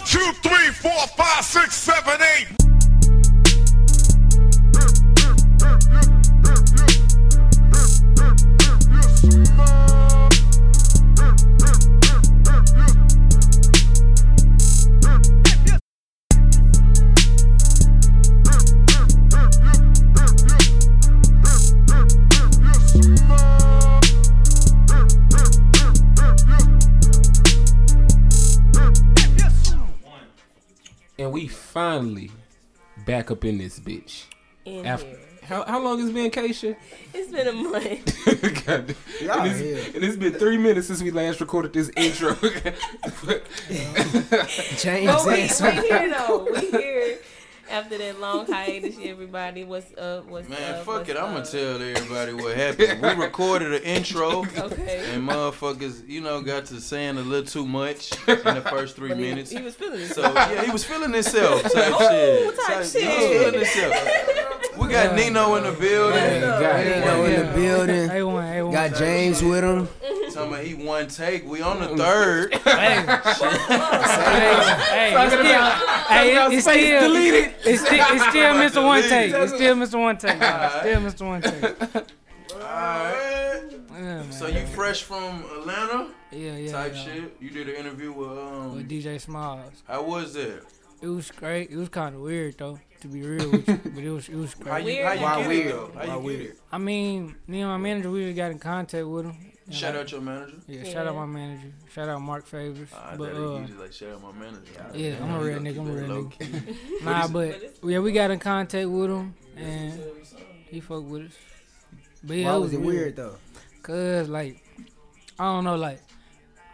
One, back up in this bitch. In After, here. how, how long has been, Keisha? It's been a month. God, Y'all and, here. it's, and it's been three minutes since we last recorded this intro. James But we, Anson. we here though. We here after that long hiatus. Everybody, what's up? What's Man, up? fuck what's it. I'm gonna tell everybody what happened. We recorded an intro, Okay. and motherfuckers, you know, got to saying a little too much in the first three But he, minutes. he was feeling it. So yeah, he was feeling himself. Type Oh, shit. type He was feeling himself. We got Nino in the building. What's up? Nino in the building. A1, A1. Got James with him. Talking about he one take. We on the third. Hey, hey, it's still, hey, it's still, deleted. it's still, it's still About Mr. One. Take. It's still Mr. One Take. man. Still Mr. One Take. Alright. Yeah. So you fresh from Atlanta? yeah, yeah, Type yeah. shit. You did an interview with um With. DJ Smiles. How was that? It was great. It was kind of weird though, to be real with you. But it was, it was How great. you Weird. how you Why get weird? it though? How Why you weird? get it? I mean, me and my manager, we just got in contact with him. And Shout like- out your manager. Yeah, shout out my manager. Shout out Mark Favors. Ah, but that, uh, you just like shout out my manager. yeah, I'm a real nigga. I'm a real nigga. key. Nah, but yeah, we got in contact with him and he fucked with us. But yeah, Why it was it weird though? Cause like I don't know, like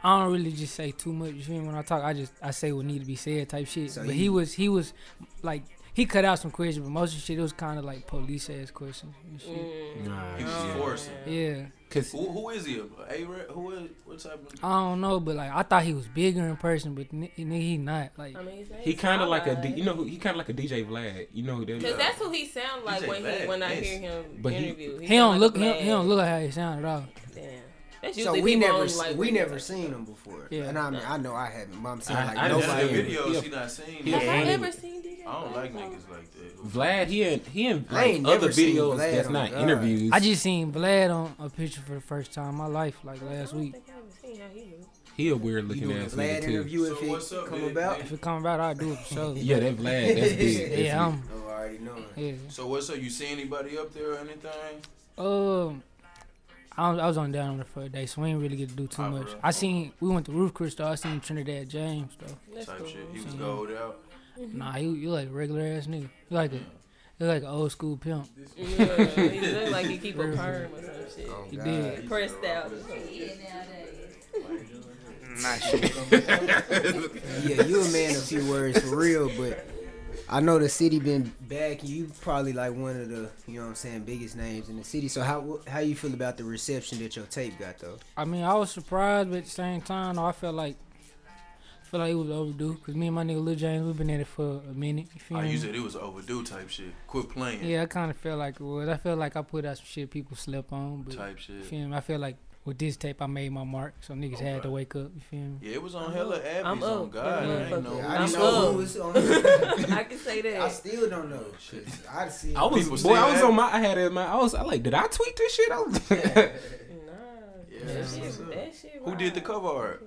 I don't really just say too much. You feel me? When I talk, I just I say what need to be said type shit. So but he- he was he was like he cut out some questions, but most of the shit it was kind of like police ass questions and shit. Mm. He was forcing. Yeah, Cause Who, who is he? A Who is? What type of? I don't know, but like I thought he was bigger in person, but n- nigga he not. Like I mean, his he kind of like a, you know, who- he kind of like a DJ Vlad. You know who that? Cause that's who he sound like DJ when he when I yes. hear him But he- interview. he don't like look he don't, he don't look like how he sound at all. Damn. That's So we never on, like we never type. seen him before. Yeah. And I mean I know I haven't. But I'm saying I- like I None didn't of nobody. the see videos Yeah. he not seen. Yeah. Have I ever seen DJ? I don't like niggas like that. Vlad, he and he in I like other videos Vlad that's not God. interviews. I just seen Vlad on a picture for the first time in my life, like last I don't week. think I seen how he he a weird looking doing ass Vlad nigga too. interview if So what's it up, come big about? If it come about, I'll do it for sure. Yeah, that Vlad, that's big. That's yeah, I'm. Oh, I already know. Yeah. So what's up? You see anybody up there or anything? Um, I was, I was on down on the first day, so we didn't really get to do too much. bro. I seen we went to Roof Crystal. I seen Trinidad James though. That's Type cool. shit. He was gold out. Nah, you you like a regular ass nigga. You like a you like an old school pimp. Yeah, he look like he keep a perm or some shit. Oh, He God. did. Pressed out or some shit. Yeah, you a man of few words for real, but I know the city been back. you. Probably like one of the, you know what I'm saying, biggest names in the city. So how how you feel about the reception that your tape got though? I mean, I was surprised, but at the same time, I felt like I felt like it was overdue. Cause me and my nigga Lil James, we've been at it for a minute. You feel Oh, me? you said it was overdue type shit. Quit playing. yeah, I kind of felt like it was. I felt like I put out some shit people slept on, but Type you shit. feel me? I feel like with this tape, I made my mark, so niggas had to wake up. You feel me? Yeah, it was on hella Abby's I'm on up. God. Yeah, I ain't know. I I'm didn't know up. who was on. I can say that. I still don't know. Shit, I see. I was People boy, still I was on my. I had it in my. I was I like, did I tweet this shit? I was, Nah, Yeah, that that's shit, what's that shit. Who did the cover art?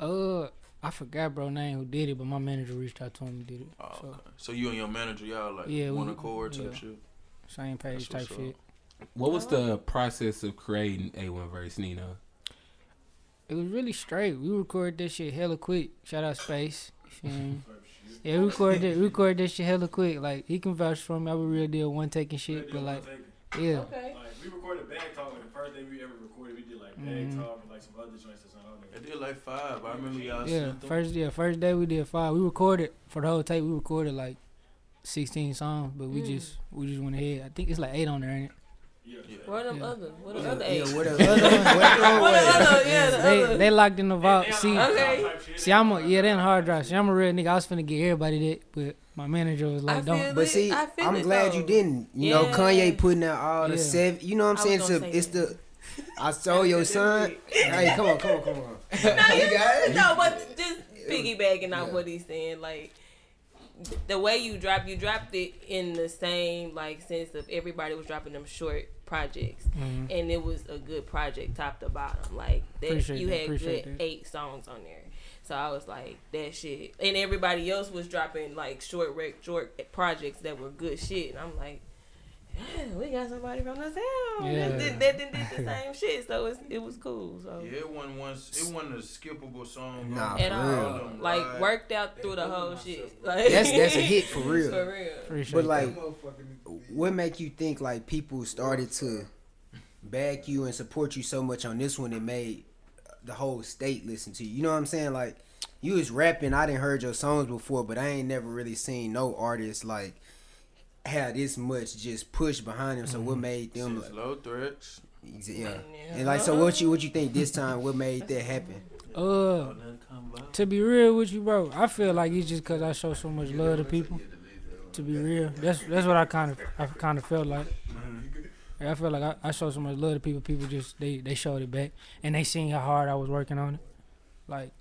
Uh, I forgot bro name who did it, but my manager reached out to him and did it. Oh, So okay. So you and your manager, y'all like Yeah, we- one accord type yeah. shit. same page That's type shit. up. Shit. what was the process of creating A1 verse Nino? It was really straight. We recorded this shit hella quick. Shout out Space. You feel me? Yeah, we recorded it. We recorded this shit hella quick. Like he can vouch for me. I was real deal one taking shit, but like yeah. Okay. Like we recorded bag talk like the first day we ever recorded. We did like bag Mhm. talk and like some other joints or something. I don't I did like five. I remember y'all Yeah, sent them. first yeah, first day we did five. We recorded for the whole tape. We recorded like sixteen songs, but we Mm. just we just went ahead. I think it's like eight on there. Ain't it? Yeah. What them Yeah. other? What them Yeah, other yeah, eight? what What up? Other What up? other? Yeah, the They other. they locked in the vault. know. See, Okay. See, I'm a yeah, they on hard drive. See, I'm a real nigga. I was finna get everybody that, but my manager was like, feel don't. But see, I feel I'm it, glad though. you didn't. You know, Kanye putting out all the Yeah. seven. You know what I'm saying? was So say it's that. the. I saw your son. Hey, come on, come on, come on. No, you got it? no, but just piggybacking off what he's saying, like the way you drop, you dropped it in the same like sense of everybody was dropping them short projects, Mhm. and it was a good project top to bottom. Like that, Appreciate you had good that. eight songs on there. So I was like, that shit, and everybody else was dropping like short rec, short projects that were good shit, and I'm like. Yeah, we got somebody from the town Yeah. that, did, that did the same shit, so it's, it was cool. So Yeah, it wasn't one. It wasn't a skippable song. Nah, at all. real. Like worked out through the whole shit. Like That's that's a hit for real. For real. Appreciate But that. like, what make you think like people started to back you and support you so much on this one It made the whole state listen to you? You know what I'm saying? Like, you was rapping. I didn't heard your songs before, but I ain't never really seen no artist like have this much just push behind him. So what mm-hmm. made them? Since low threats. Like, yeah. Yeah. And like, so uh-huh. what you what you think this time? What made that happen? uh, to be real with you, bro, I feel like it's just cause I show so much love to people. To be real, that's that's what I kind of I kind of felt like. Yeah, I feel like I, I show so much love to people. People just they they showed it back, and they seen how hard I was working on it. Like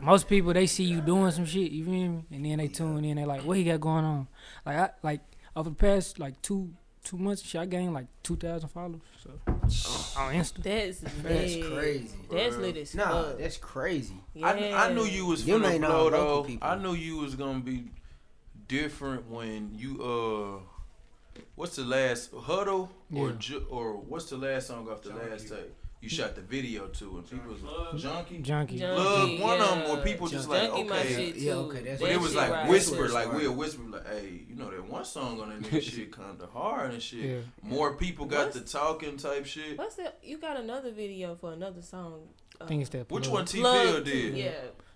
most people, they see you doing some shit. You feel me? And then they tune in. They like, what he got going on? Like I like over the past like two two months, shit, I gained like two thousand followers. So on Insta. That's That's lit. crazy. That's lit as Nah, fuck. that's crazy. I, I knew you was Them finna ain't blow though. I knew you was gonna be different when you uh. What's the last huddle or Yeah. ju- or what's the last song off the last tape? You shot the video to and people was like junkie. Junkie. Junkie, Look, one of them yeah. where people just like Junkie okay, Yeah, okay, that's- But That it was like right. whisper, like what we'll whisper, like, "Hey, you know that one song on that nigga shit kind of hard and shit." Yeah. More people got What's- the talking type shit. What's that? You got another video for another song. I think it's that. Which one T Plug Phil did? Yeah.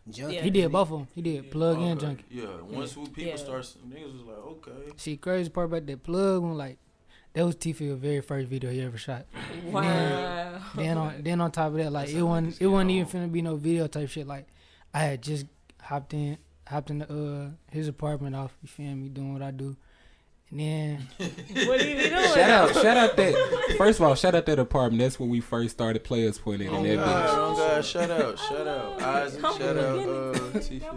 Junkie. Yeah. He did both of them. He did plug and Okay, junkie. Yeah, once we- people Yeah. start, niggas was like, okay. See, crazy part about that plug one, like that was T Phil's very first video he ever shot. Wow. then on then on top of that, like it wasn't it wasn't even finna be no video type shit. Like I had just hopped in hopped in the, uh his apartment off. You feel me? Doing what I do, and then what are you doing? Shout out, shout out that. First of all, shout out that apartment. That's when we first started Players Point in Oh that God, bitch. oh God, shout out, shout out, Isaac, shout out, on. uh, T Phil.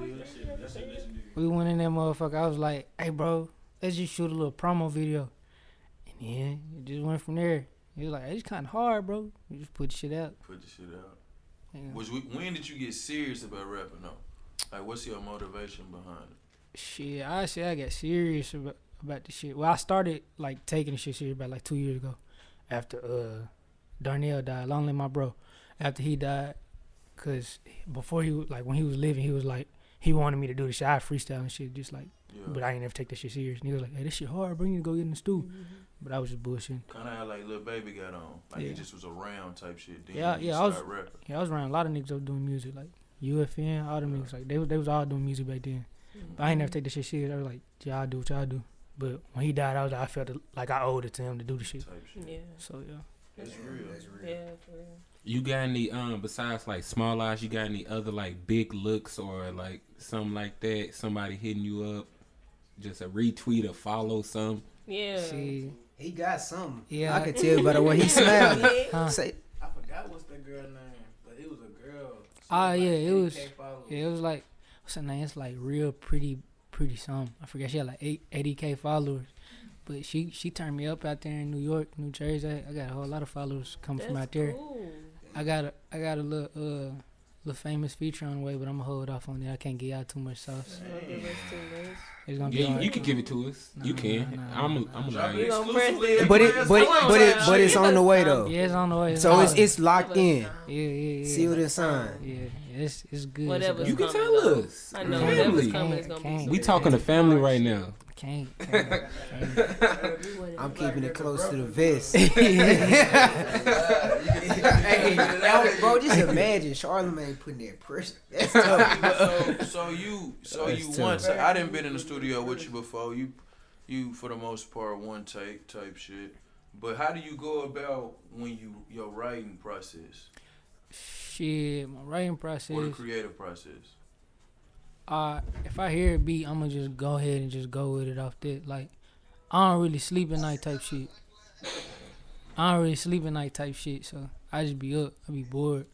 we went in that motherfucker. I was like, hey bro, let's just shoot a little promo video, and then it just went from there. He was like, it's kind of hard, bro. You just put shit out. Put the shit out. Yeah. Was we, when did you get serious about rapping though? Like, what's your motivation behind it? Shit, I say I got serious about, about the shit. Well, I started like taking the shit serious about like two years ago, after uh Darnell died. Lonely my bro, after he died, cause before he was like when he was living, he was like he wanted me to do the shit. I freestyle and shit, just like, Yeah, but I ain't never take that shit serious. And he was like, hey, this shit hard, bro. You need to go get in the stew. But I was just bullshitting. kind of how like little baby got on, like he Yeah. just was around type shit. Then Yeah, yeah, I was- started rapping. Yeah, I was around a lot of niggas that was doing music, like UFN, all them niggas. Like they was they was all doing music back then. But I ain't never take the shit serious. I was like, yeah, I do what y'all do. But when he died, I was I felt like I owed it to him to do the shit. Type shit. Yeah. So yeah. It's real. Yeah, for real. You got any um besides like small eyes? You got any other like big looks or like something like that? Somebody hitting you up, just a retweet or follow some. Yeah. See, He got something. Yeah. I could tell by the way he smiled. Huh. Say, I forgot what's the girl name, but it was a girl. She Ah, was yeah, like it was- yeah, it was like what's her name? It's like real pretty, pretty some. I forget she had like eight, 80k followers. But she she turned me up out there in New York, New Jersey. I got a whole lot of followers coming from out there. cool. I got a I got a little uh little famous feature on the way, but I'm gonna hold off on that. I can't get out too much sauce. You gonna give us too much? It's gonna be Yeah, you, you can give it to us. you Nah, can. nah, nah, I'm. nah, I'm nah. allow Drop you. it gonna exclusively. press at but it, but it, but it, but it's on the way though. Yeah, it's on the way. It's So it's it's locked in, yeah, yeah, yeah. sealed and signed. Yeah, yeah, it's it's good. Whatever. You can coming, tell though. us. I know Family. coming is Can't- gonna be. We talking to family right now. Can't. can't, can't. I'm keeping it close to the vest. hey, now, bro, just imagine Charlemagne putting that pressure. That's tough. so, so you, so That's you tough. once I didn't been in the studio with you before. You, you for the most part one take type shit. But how do you go about when you your writing process Shit, my writing or the process. creative process? Uh, if I hear a beat, I'm gonna just go ahead and just go with it off that. Like, I don't really sleep at night type shit. I don't really sleep at night type shit. So I just be up. I be bored.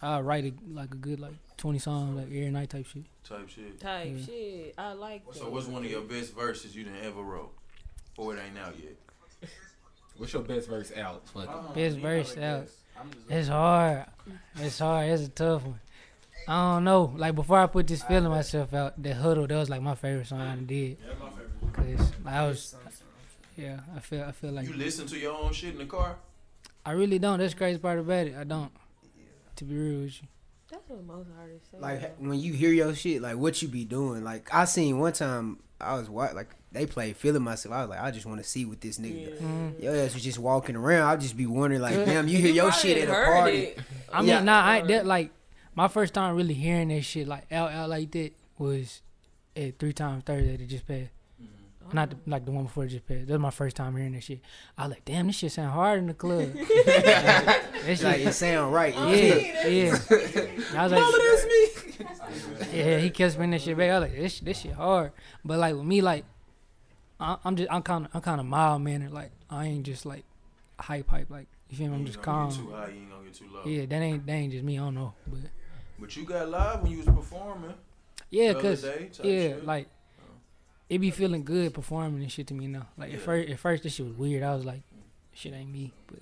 I write a, like a good like twenty songs like every night type shit. Type shit. Type Yeah. shit. I like that. So what's one of your best verses you done ever wrote? Or it ain't out yet. What's your best verse out? Fuck. Best verse out. It's hard. It's hard. It's a tough one. I don't know. Like before I put this feeling myself out, the huddle that was like my favorite song I done did. Cause I was, yeah, I feel I feel like You listen to your own shit in the car? I really don't. That's the crazy part about it. I don't. To be real with you. That's what most artists say. Like when you hear your shit, like what you be doing. Like I seen one time I was wa- like they played feeling myself. I was like, I just want to see what this nigga. Yeah. do. Your ass was just walking around. I'd just be wondering, like, damn, you hear your shit at a party. it. I mean, Yeah. nah, I that like my first time really hearing that shit like out out like that was at three times Thursday that just passed. Mm-hmm. Not the, like the one before it just passed. That was my first time hearing that shit. I was like, damn, this shit sound hard in the club. that shit, Like it sound right. yeah, yeah. I was like, yeah, he kept spinning that shit back. I was like, this this shit hard. But like with me, like I, I'm just I'm kind of I'm kind of mild mannered. Like I ain't just like hype hype. Like you feel me? I'm just calm. High, you ain't gonna get too low. Yeah, that ain't that ain't just me. I don't know, but But you got live when you was performing. yeah, the other cause day, yeah, shit. like it be feeling good performing and shit to me now. Like Yeah. at first, at first this shit was weird. I was like, shit ain't me, but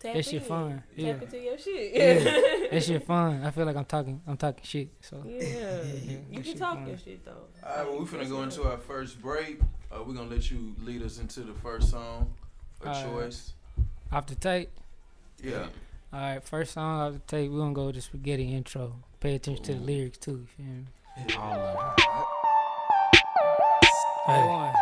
Tap that shit in. fun. Tap Yeah, into your shit. Yeah. that shit fun. I feel like I'm talking, I'm talking shit. So Yeah. Yeah, You that can shit talk fun. your shit though. All right, well, we finna go into our first break. Uh, we're gonna let you lead us into the first song of All right. choice. off the tape. Yeah. All right, first song off the tape. We're gonna go with the spaghetti intro. Pay attention to the lyrics too. You feel me? Hey.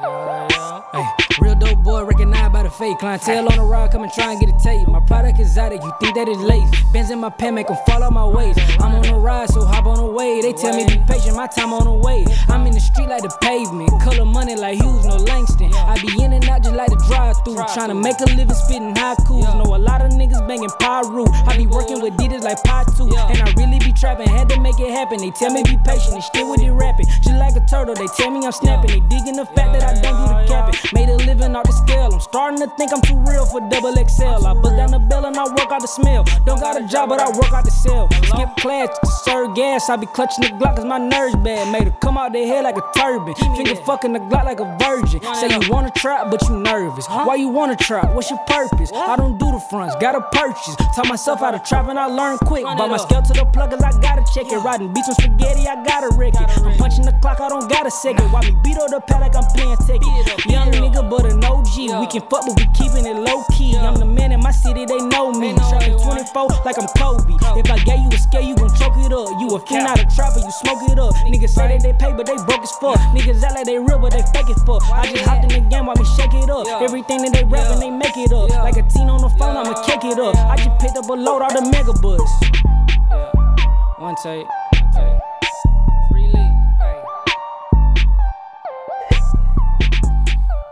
Hey, real dope boy recognized by the fake clientele on the ride, come and try and get a tape. My product is out of you think that it's late. Benz in my pen, make 'em fall out my ways. I'm on the ride, so hop on the way. They tell me be patient, my time on the way. I'm in the street like the pavement, color money like Hughes, no Langston. I be in and out just like the drive through, trying to make a living spitting haikus. Know a lot of niggas banging Piru. I be working with Adidas like Patu, and I really trapping. Had to make it happen. They tell me be patient, they still with it rapping. Just like a turtle, they tell me I'm snapping. They digging the fact that I don't do the capping. Made a living off the scale. I'm starting to think I'm too real for double XL. I put down the bell and I work out the smell. Don't got a job, but I work out the sell. Skip class to serve gas. I be clutching the Glock cause my nerves bad. Made her come out the head like a turban. Finger fucking the Glock like a virgin. Say you wanna trap, but you nervous. Why you wanna trap? What's your purpose? I don't do the fronts, gotta purchase. Taught myself how to trap and I learned quick. Bought my scale to the plug I gotta check it. Riding beats on spaghetti, I gotta wreck it. I'm punching the clock, I don't gotta second. Why me beat on the pad like I'm playing Tekken? Young nigga, but an OG. We can fuck, but we keeping it low key. I'm the man in my city, they know me. Trapping 24 like I'm Kobe. If I gave you a scale, you gon' choke it up. You a fiend, out a trapper, you smoke it up. Niggas say that they pay, but they broke as fuck. Niggas act like they real, but they fake as fuck. I just hopped in the game, while me shake it up. Everything that they rapping, they make it up. Like a teen on the phone, I'ma kick it up. I just picked up a load out the mega bus. One take, one take. Free lead.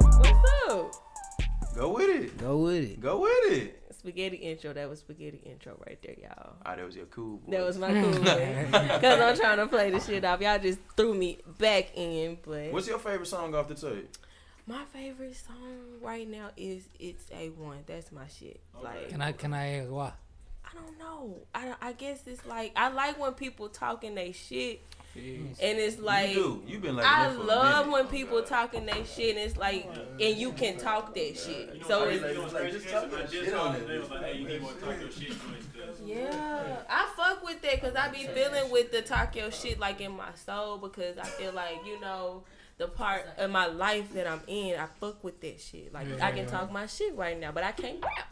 What's up? Go with it. Go with it. Go with it. Spaghetti intro. That was spaghetti intro right there, y'all. Ah, that was your cool. That was my cool one. Cause I'm trying to play the shit off. Y'all just threw me back in, but What's your favorite song off the tape? my favorite song right now is "It's a One." That's my shit. Like Can I can I ask why? I don't know. I, I guess it's like I like when people talking they shit, and it's like you do. You been like I that for a love oh, when people talking they shit, and it's like, and you can talk that shit. So I it's really was like, just talk that shit on it. They was like, hey, you need more talk your shit joints. 'cause- Yeah, I fuck with that because I be feeling with the talk your shit like in my soul because I feel like you know the part of my life that I'm in. I fuck with that shit. Like I can talk my shit right now, but I can't rap.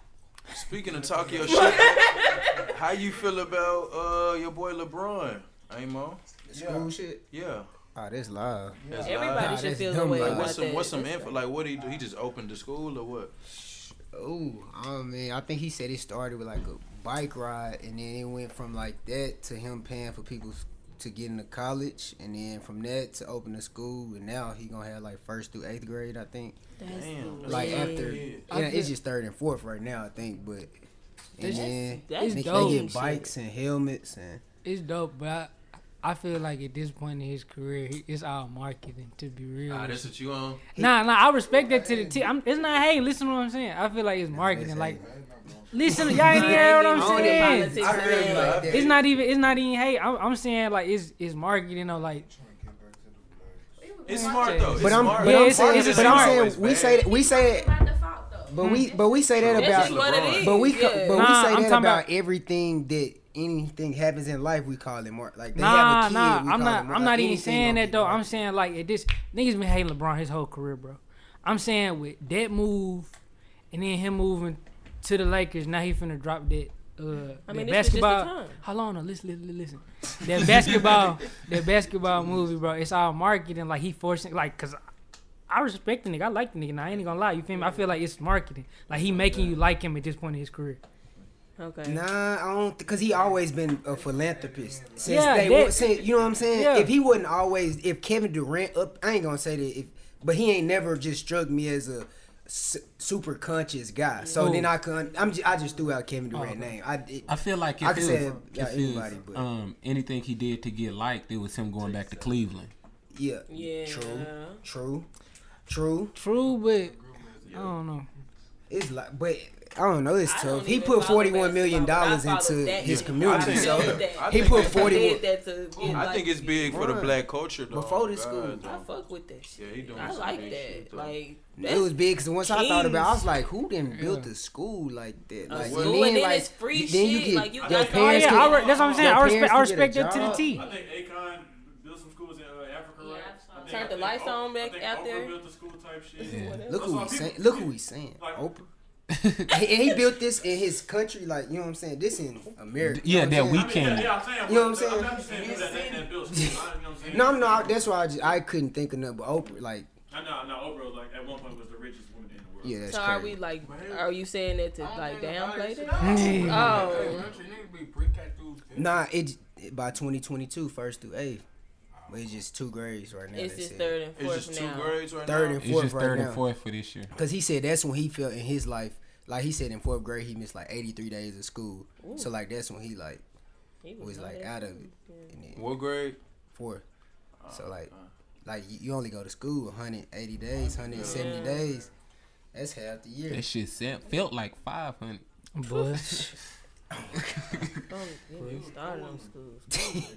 Speaking of talk your shit, how you feel about uh your boy LeBron? Amo? The school shit. Yeah. Oh, this live. That's Everybody live. should that's feel the way live. What's some that. what's some info? Like what he do? He just opened the school or what? Oh, I mean, I think he said it started with like a bike ride, and then it went from like that to him paying for people to get into college, and then from that to open a school, and now he gonna have like first through eighth grade, I think. That's Damn, Like lit. after, Yeah. I yeah, it's just third and fourth right now, I think, but. And That's- then that's they, dope. they get bikes and helmets and It's dope, but I, I feel like at this point in his career, he- it's all marketing. To be real, Ah, with that's what you on. nah, nah. I respect that to the T. I'm, it's not hey. Listen to what I'm saying. I feel like it's marketing. Like, listen, y'all ain't hear what I'm I don't get saying. politics, I feel you. man. It's not even. It's not even hey. I'm, I'm saying like it's it's marketing. Or like It's smart though. It's But I'm, smart. but Yeah, I'm, it's a- it's a but I'm saying we say we say it, By default, though. but we but we say that about just what it is. But we but we say that about, about- everything that anything happens in life. We call it more like they nah, have a kid. nah. we I'm call not. I'm like not even saying that be though. I'm saying like it this niggas been hating LeBron his whole career, bro. I'm saying with that move, and then him moving to the Lakers. Now he finna drop that. Uh, I mean, this just the basketball. time. Hold on, no, listen, listen, listen. That basketball, that basketball movie, bro. It's all marketing. Like he forcing, like, cause I respect the nigga. I like the nigga. Now I ain't gonna lie. You feel me? I feel like it's marketing. Like he making you like him at this point in his career. Okay. Nah, I don't because he always been a philanthropist since Yeah, they that- since, you know what I'm saying. Yeah. If he wasn't always, if Kevin Durant up, I ain't gonna say that. If but he ain't never just struck me as a su- super conscious guy. So Who? then I can I'm just, I just threw out Kevin Durant Oh. name. I it, I feel like if I it could say yeah, if anybody, but- um, anything he did to get liked, it was him going back to Cleveland. yeah, Yeah. true, true, true. True, but I don't know. It's like, but I don't know. It's I tough. He put forty one million basketball, dollars but I follow into his community. So I did that. I he put that- forty did one. that to get I think it's big for the black culture though. Before the school. I fuck with that shit. Yeah, he doing I like that. shit, though. like It was big because once I thought about, it, I was like, "Who then built Yeah. a school like that?" A Like, school and then like, it's free you- then you shit, get like, you your got- Oh parents yeah, get- I re- that's what I'm saying. I respect. I parents can get respect that to the. T. I think Akon built some schools in uh, Africa, right? I think- Turned I the lights Oprah- on back I think out Oprah there. built the school type shit. Yeah. Look who That's why he's saying. Look who he's saying. Oprah. and he built this in his country, like you know what I'm saying. This in America. you Yeah, know that we saying? I mean, can- yeah, yeah, I'm saying. You know what I'm saying? Just. I- I'm? No, no, that's why I, just, I couldn't think of nothing but Oprah. Like, I know, I know. Oprah was like at one point was the richest woman in the world. yeah, that's So are crazy. we like? Are you saying that to like downplay that? Yeah. Oh, Nah, it, it by 2022, first through eighth. But it's just two grades right now. it's they just said. third and It's fourth just two now. grades right Third now. and It's just right third now. and fourth for this year. Cause he said that's when he felt in his life, like he said in fourth grade he missed like 83 days of school. So like that's when he like He was not like out of stupid. it. And then What grade? fourth. Oh, so like, like you- you only go to school 180 days, 170 Yeah. days. That's half the year. That shit set, felt like 500. But Don't get me started on schools.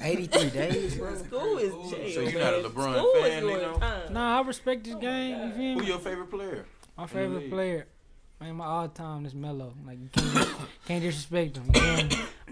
83 days, bro. School is jail. So you not a. LeBron School fan, nigga? nah, I respect this game. You feel Who me? your favorite player? My favorite league? player, man, my all time is Melo. Like you can't, can't disrespect him. You feel?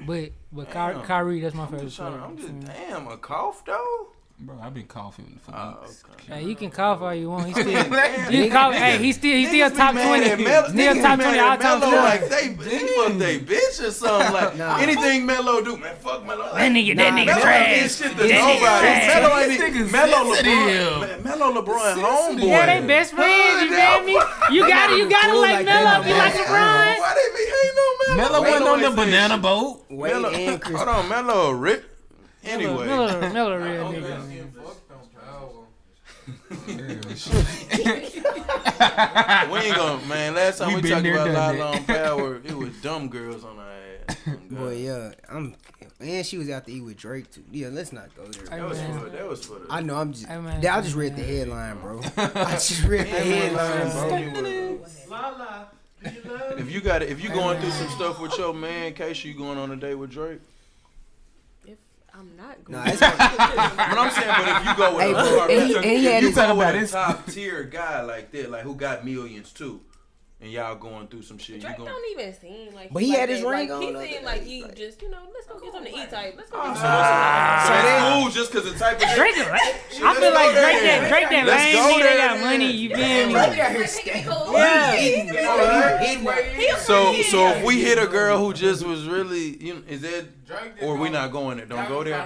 But but Ky- Damn. Kyrie, that's my I'm favorite just player. trying. I'm just damn a cough though. Bro, I've been coughing for Oh, weeks. okay. Hey, you can cough all you want. He still, Damn. you can cough. Hey, he still, he still top twenty. at Still top twenty mad all at time. Melo. Like they, he fuck they bitch or something. Like Nah. anything Melo do, man. Fuck Melo. That nigga, that nigga Melo trash. shit That nigga nobody. trash. Melo ain't even Melo. LeBron. Melo LeBron homeboy. Yeah, they best friends. You feel me? You gotta, you gotta like like Melo. that, you like LeBron. Why they be hating on Melo? Melo went on the banana boat. Wade and Chris. hold on, Melo rip. Anyway, Melo, Melo, oh, real nigga. we ain't gonna man. Last time We we, talked about done La that. Long Power, it was dumb girls on our ass. Oh, Boy, yeah, I'm. And she was out to eat with Drake too. Yeah, let's not go there. That was man. for that was for the. I know. I'm just. Hey, man. I just read the headline, bro. I just read the headline, bro. If you got it, if you going through some stuff with your man, Casey, you going on a date with Drake? If I'm not going. Nah, it's But I'm saying, but if you go with Hey, a bro, hard- and he- if and he had you his- go Talking with about a top tier guy like that, like who got millions too, and y'all going through some shit, you Drake going. don't even seem like. But he like had his that. ring like, on He the seemed like day, he like- just, you know, let's go get something to eat type. Let's go So get what's something. up? So So that's cool just because the type of shit. Drake, I feel like Drake that Drake that Let's lame go nigga that got then. money. You feel me? Drake out here staying. Yeah. So so if we hit a girl who just was really, you know, is that or we not going there? Don't go there.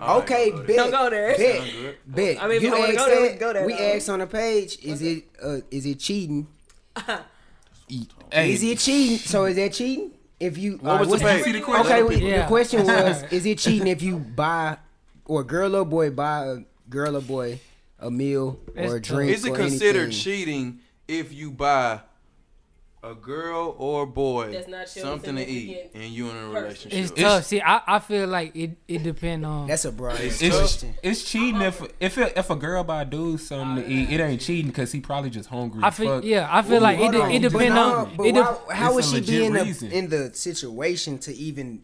Okay, don't go there. bet. Don't go there. Bet. Bet. I mean, if you you wanna asked go there, we that, can go there, We asked on the page, is it uh, is it cheating? Eat. Hey, Is it cheating? So is that cheating? If you What was uh, the what's page? the question? Okay, we, Yeah. the question was: Is it cheating if you buy or girl or boy buy a girl or boy a meal or a drink? Is it or considered anything? cheating if you buy a girl or a boy That's not your something to eat and you in a relationship? It's It's- tough. See, I, I feel like it it depend on. That's a broad It's It's, question. it's cheating if if it, if a girl buy a dude something to eat, it ain't cheating because he probably just hungry. I feel fuck. yeah. I feel like it Hold on, it but depend no, on. But It de- why, how would she be in the in the situation to even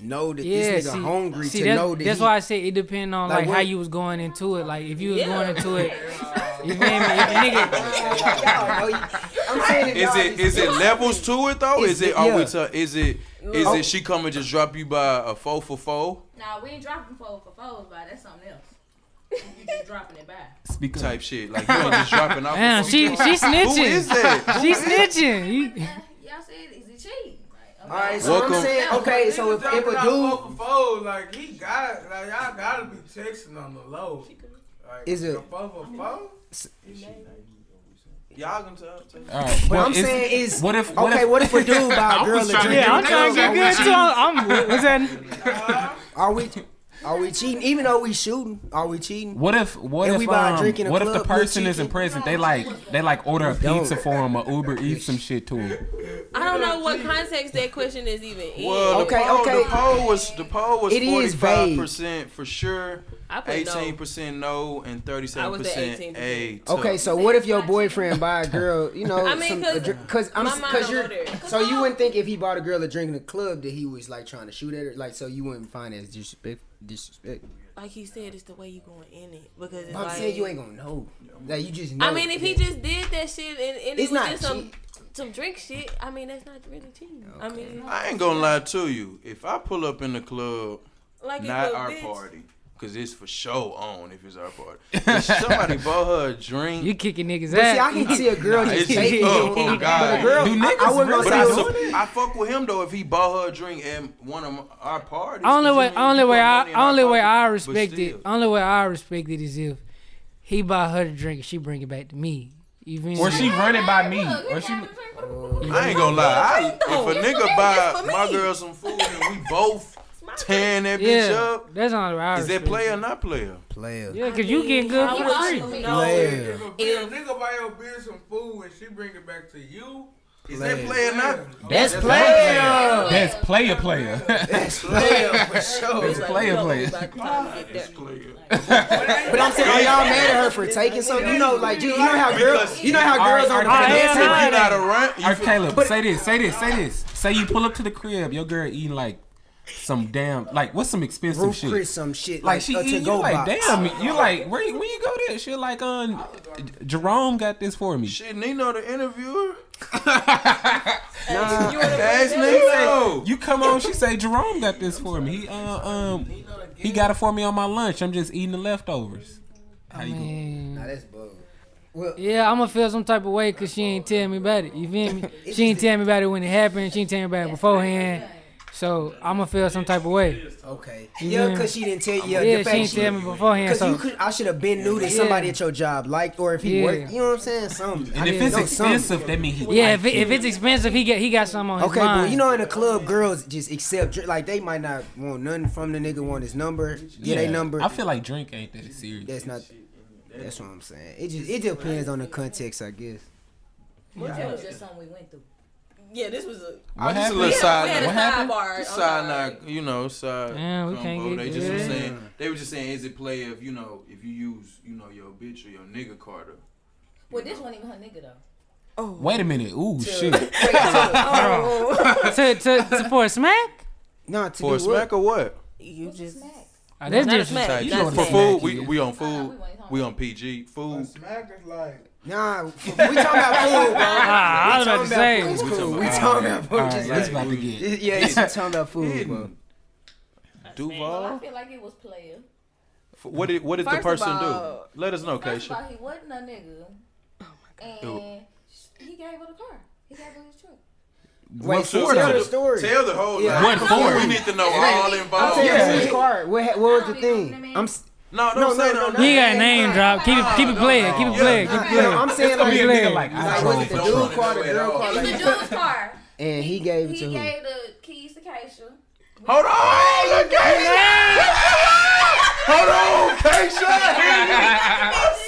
know that yeah, this nigga see, hungry see, to that's, know that that's he, why I say it depend on Like like, how you was going into it. Like if you was Yeah. going into it, you feel me? If a nigga, Y'all know you- I'm saying if Is y'all it just- is it levels to it though? Is it are yeah. we to, is it is Oh. it she come and just drop you by a four for four Nah, we ain't dropping four for fours, but that's something else. You just dropping it back. Speak type shit? Like you ain't just dropping off. damn, a she she snitching. Who is that? She snitching. You, Y'all said, is it cheating? Like, All right, so Welcome. I'm saying okay. So if, if a dude for like he got, like y'all gotta be texting on the low. Like, Is it- a four four? Y'all can tell. tell. All right, But I'm it's- saying is what if what okay. if, what if a dude buy I a girl was a drink? yeah, I'm trying to get good too. I'm, what's that? Are we are we cheating? Even though we shooting, are we cheating? What if what If if, we um, drink a what if the person is in prison? They like they like order a pizza for him or Uber eat some shit to him. I don't know what context that question is even in. Well, Okay, the poll, okay. The poll was the poll was It is forty five vague. percent for sure, I put Eighteen percent no, and thirty seven I was at percent 18%. a. Okay, so what if your boyfriend buy a girl? You know, I mean, some, 'cause a drink- cause I'm cause you're go there. so you wouldn't think if he bought a girl a drink in the club that he was like trying to shoot at her, like so you wouldn't find it as disrespect. Disrespect. Like he said, it's the way you going in it because it's I'm like. saying you ain't gonna know. Like you just know. I mean, if he that- just did that shit and, and It's it was not just some cheap. some drink shit, I mean, that's not really cheating. I mean, I ain't gonna lie to you. If I pull up in the club, like not our bitch- party, cause it's for show on if it's our party. If somebody bought her a drink. You kicking niggas But see, I can see a girl Nah, just it's taking just- you. oh, oh, But a girl, Do niggas I wouldn't really But say I, a. I fuck with him though if he bought her a drink at one of our parties. Only way, you mean, only way I, money in our only way pocket, I respect it, only way I respect it is if he buy her a drink and she bring it back to me. You feel Or she run it by me. Or she I ain't gonna lie. I, if a nigga buy my girl some food and we both tearing that bitch yeah, up, that's only way I is that respect player or not player? Player. Yeah, cause you getting good for free. to Player. If a, If- if nigga buy your bitch some food and she bring it back to you, Is Player. that player or not? That's player. that's player player. That's player for sure. It's like, player, you player. about the time to get there. But I'm saying, are y'all mad at her for taking something? You know, like you, you know how girls, you know how girls Alright, on the alright. If yeah, you not around, you Alright, feel- Caleb, say this, say this, say this. Say you pull up to the crib, your girl eating like some damn like what's some expensive Roof shit? Chris some shit Like like, she a eat, you to-go like, box. damn, you like where you, where you go there? She like, um, Jerome got this for me. Shit, Nino the interviewer. Nah, You wanna Ask bring it up? Nino. You come on, she say Jerome got this for me. He uh um he got it for me on my lunch. I'm just eating the leftovers. How I you go? mean, nah, that's bug. Well, yeah, I'm gonna feel some type of way because she ain't tell me about it. You feel me? She ain't tell me about it when it happened. She ain't tell me about it beforehand. So I'm gonna feel some type of way. okay. You Yeah, because she didn't tell you. Yeah, Yeah, she the ain't fact tell me beforehand. Because So you could, I should have been knew that Yeah. somebody at your job liked, or if he Yeah. worked. You know what I'm saying? Something. And I if it's know something. expensive, that mean he yeah, if, it, if it's expensive, he got he got something on his mind. Okay, but you know, in the club, girls just accept like they might not want nothing from the nigga, want his number, get a number. I feel like drink ain't that serious. that's not. That's what I'm saying. It just it depends on the context, I guess. That was just something we went through. Yeah, this was a. I just a happened? little We side. had a What happened? sidebar. Just side sorry. knock, you know, side. Yeah, we can't combo. get- They just were yeah. saying, they were just saying, is it play if you know, if you use, you know, your bitch or your nigga Carter? Well, this wasn't even her nigga though. Oh. Wait a minute. Ooh shit. Oh, to, to, to for a smack? Not to For a do what? smack or what? you just. Smack. Oh, that's Not just smack. Type You shit. know For what food, we we on food, we on PG. A Food. smack is like Nah, we talking about food, bro. Ah, I was about to say. It's We cool. talking We about- talking about food. All right, Just that's like, about to get. yeah, it's talking about food, bro. Hidden. Well, I feel like it was player. What did what did the First of person all- do? Let us know, First of all, he wasn't a nigga. Oh my god. And he gave her the car. He gave her his truck. Wait, What so for tell the story. Tell the whole. Yeah. like, What for? We need to know all involved. I'm involved. saying Yeah. whose car? What, what was the thing? I'm s- No, No, don't no, say no, no. no. You got a name drop. Keep it keep it playing. Keep it playing. Keep it playing. I'm saying gonna be a like, nigga like I like drove was it the Don't dude car, the girl car, It was like, the dude's car. and he gave it to He gave the keys to Keisha. Hold on, look at Hold on, Keisha.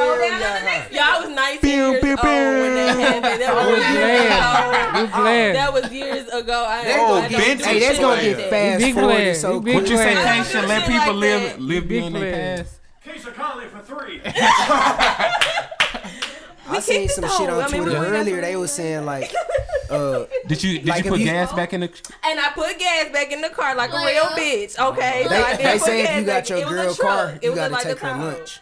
Damn, y'all. Y'all was 19 Pew, years pew, old when that happened, know. We glad. We glad. That was years ago. I, That's Oh, gonna don't vintage hey, that's gonna get fast Big forwarded player. so Big quick. What you say? player. Can't I let people live that. live Big beyond their past. Keisha Conley for three. I seen kicked some shit on I Twitter went earlier. They the- was saying like, uh, Did you did Like, you if put you- gas back in the? And I put gas back in the car like a real bitch. Okay, they, so I they say if you got your it girl truck. car, It you was gotta like take a her Tahoe. lunch.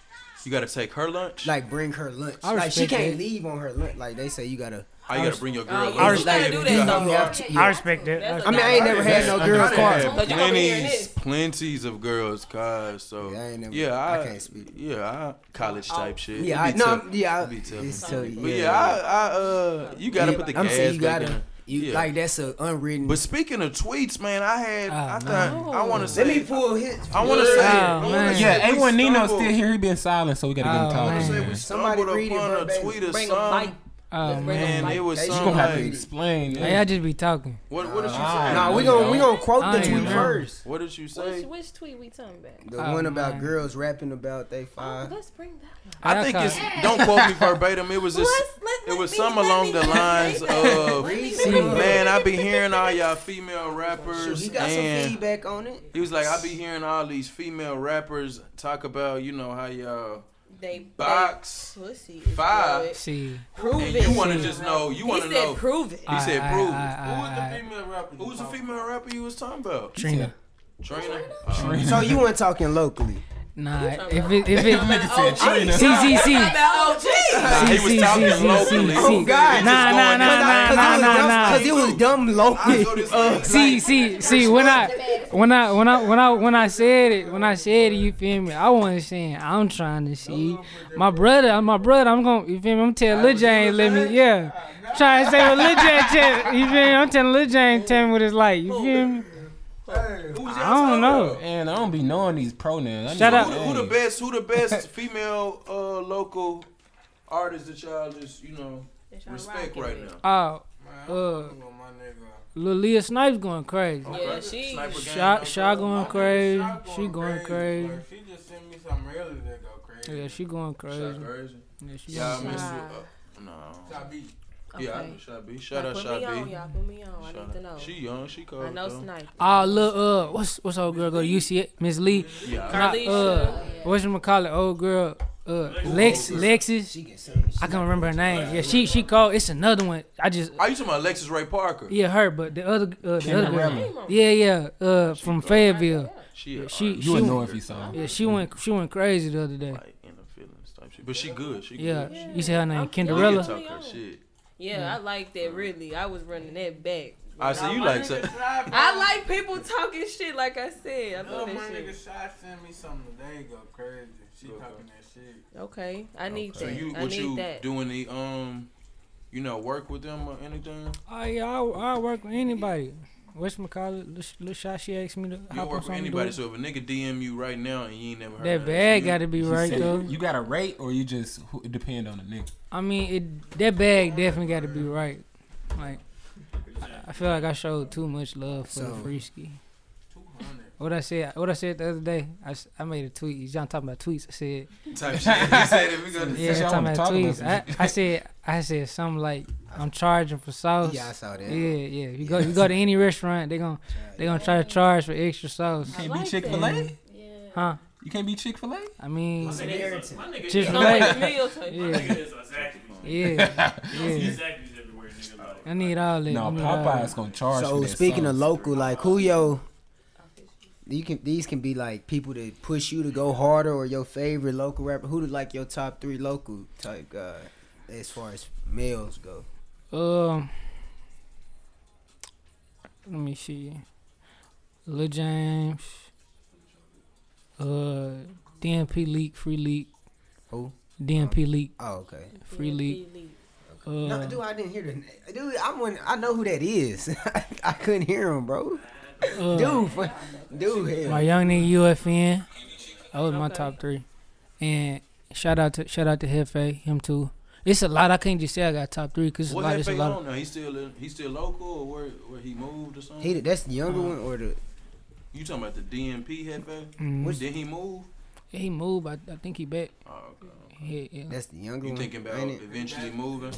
You gotta take her lunch. Like bring her lunch. I Like she respect can't that. leave on her lunch. Like they say you gotta. How you gotta bring your girl? Oh, lunch? yeah, I you respect gotta it. do that though. have to. I respect that. That's I mean, I ain't never had no girl I car. But you gonna be hearing plenty, this. plenties of girls cars. So Yeah, I ain't never- yeah, I I, can't speak. Yeah, I, college type shit. Yeah, I, It be no, tough. I'm- yeah, I, It be tough. it's tough. But yeah, yeah, I, I uh, you gotta Yeah, put the I'm gas saying you back gotta. in. You Yeah. like that's a unwritten. But speaking of tweets, man, I had, Ah, I thought, I want to say, Let me pull his. I want to say, Oh, man. Yeah, A1 Nino still here. He been silent, so we gotta Oh, get him talking. say man. we Somebody stumbled read it upon a verbatim. tweet of Bring a some, bite. Oh Let's bring man. and it was They You some gonna have to explain. Hey, I just be talking. what, what did she Ah, say? Nah, we gonna we gonna quote the tweet remember. first. What did you say? Which, which tweet we talking about? The Oh, one about man. girls rapping about they Oh, five. let's bring that one. I I think caught- it's. Don't quote me verbatim. It was just. Let's- let- It was me- some along the lines of, Let me See, bring that. man, I be hearing all y'all female So rappers, he got some feedback on it. he was like, I be hearing all these female rappers talk about, you know, how y'all They box, they pussy. Five. good. See, Prove and it. you want to just know, you want to said know. prove it. He said prove it. I- I- Who was the female rapper? you Who was the female rapper you was talking about? Trina. Trina. Trina. Oh. So you weren't talking locally. Nah, if it if it Nigga said Trina. see see see About OG. Nah, he was talking locally. see. Oh, oh, God. Nah, nah, nah, nah, nah, nah, Cause it was dumb locally. See, see, see. When I, when I, when I, when I, when I said it, when I said it, you feel me? I wasn't saying I'm trying to see my brother. My brother. I'm gonna, you feel me? I'm telling Lil Jane, let me, yeah. Trying to say what Lil Jane tell, you feel me? I'm telling Lil Jane, tell me what it's like. You feel me? I don't know. And I don't be knowing these pronouns. I Shout know- out- Who, who the best? Who the best female uh, local artist that y'all just you know respect right now? Oh, about? uh, Man, my nigga. Lil Leah Snipes going crazy. Yeah, she. Sniper gang, Shot, no shot going crazy. Shot She going crazy. Like, she just sent me some reels that go crazy. Yeah, she going Shot crazy. crazy. Yeah, she Y'all going miss crazy. uh, no. Shot beat. Yeah, I Okay. know Shot B. Shout Y'all out put me on, y'all put me on. I need to know. She young. She cold. I know though. sniper. Oh, look, uh, what's what's old girl go to UCA? Miss Lee. Yeah. Not, uh, what's you call it? Old girl, uh, Lex, Lexus. She can. I can't remember her name. Yeah, she she called. It's another one. I just Are you talking about Alexis Ray Parker? yeah her, but the other uh, the other girl. Yeah, yeah, uh, from Fayetteville. She, a She You would she know if you saw. yeah she went she went crazy the other day. like in the feelings type shit. But she good. She Yeah, good. you say her name I'm- She can Kinderella. talk her shit. Yeah, I like that. Really, I was running that back. I see you like so, I like people talking shit. Like I said, I Little love my that nigga shit. Shot sent me something today. Go crazy. She talking that shit. Okay, I need to. so that. you I what need you that. doing the um you know work with them or anything? Oh yeah, I I work with anybody. What's my call it? Lil Shot, she asked me to You hop work with anybody. So if a nigga DM you right now and you ain't never heard That of bag got to be right said, though. You got a rate, or you just it depend on the nigga. I mean, it that bag definitely got to be right. Like, I- I feel like I showed too much love for the So- free ski. 200. What I said, what I said the other day, I, I made a tweet. Y'all talking about tweets? I said, type shit. He said if we gonna yeah, y'all talking about talk tweets. some I. I said, I said something like, I'm charging for sauce. Yeah, I saw that. Yeah, yeah. If you go, you go to any restaurant, they gon' they gonna try to charge for extra sauce, You can't like be Chick Fil A. Yeah. huh? You can't be Chick Fil A. I mean, My nigga is a- my nigga is Chick Fil A. a meal type. Yeah. my nigga is a Zaxby's. Yeah, You don't see yeah. Zaxby's everywhere, nigga. Like, I need all that. No, I need Popeye's gonna charge. So for that speaking of local, like who yo, you can these can be like people that push you to go harder, or your favorite local rapper. Who the like your top three local type guy as far as males go? Um, let me see. Lil James. Uh, DMP leak, free leak. Who? DMP leak, Oh, okay. free leak. Uh, no, dude, I didn't hear the name. Dude, I'm one, I know who that is. I couldn't hear him, bro. Uh, Dude, fu- dude, hell. my young nigga UFN. That was my Okay. top three. And shout out to shout out to Hefe, him too. It's a lot. I can't just say I got top three because it's a lot. that It's a fake lot. on now? He still in, he still local or where where he moved or something? He, that's the younger one or the you talking about the DMP hefe? Mhm. Did he move? Yeah, he moved. I, I think he back. Oh, okay. Yeah, yeah. That's the younger You one. thinking about eventually moving?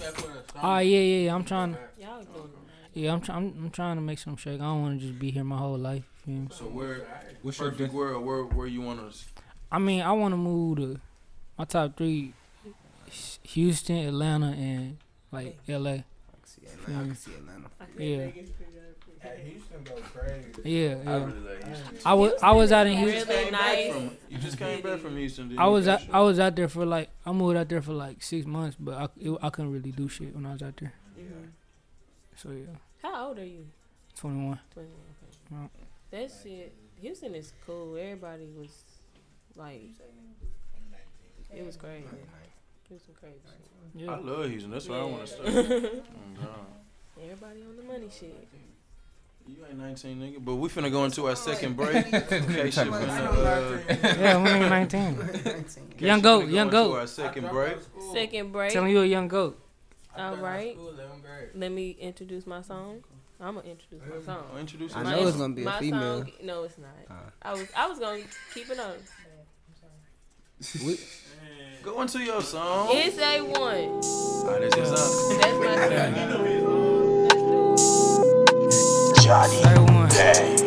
Oh yeah, yeah, yeah. I'm trying. Y'all doing Yeah, I'm trying. I'm, I'm trying to make some shake. I don't want to just be here my whole life. You feel me? So where, What's your perfect world, where where you want us? I mean, I want to move to my top three: Houston, Atlanta, and like L.A. I can see Atlanta. I can see Atlanta. Yeah, Hey, Houston go crazy. yeah, I yeah. really like Houston. I was I was out in Houston. Came back nice. from- you just came back from Houston. didn't I you, was out, I was out there for like I moved out there for like six months, but I it, I couldn't really do shit when I was out there. So yeah, How old are you? twenty one. 21. Yeah. Okay. That shit, Houston is cool. Everybody was like, it was crazy. It was some crazy shit. I Yeah. love Houston. That's why I want to stay. Yeah. God. Everybody on the money shit. You ain't 19, nigga. But we finna go into our second break. Okay, shit finna, uh, Yeah, we ain't nineteen. Young goat, finna go young into goat. Our second break. Second break. Telling you a young goat. All right. School. Let me introduce my song. I'm gonna introduce my I'll song. introduce I you. know it's gonna be a female. Song, no, it's not. Uh. I was I was gonna keep it on. We, Go into your song. It's a one. Ah, that's your song. That's my song. Say one.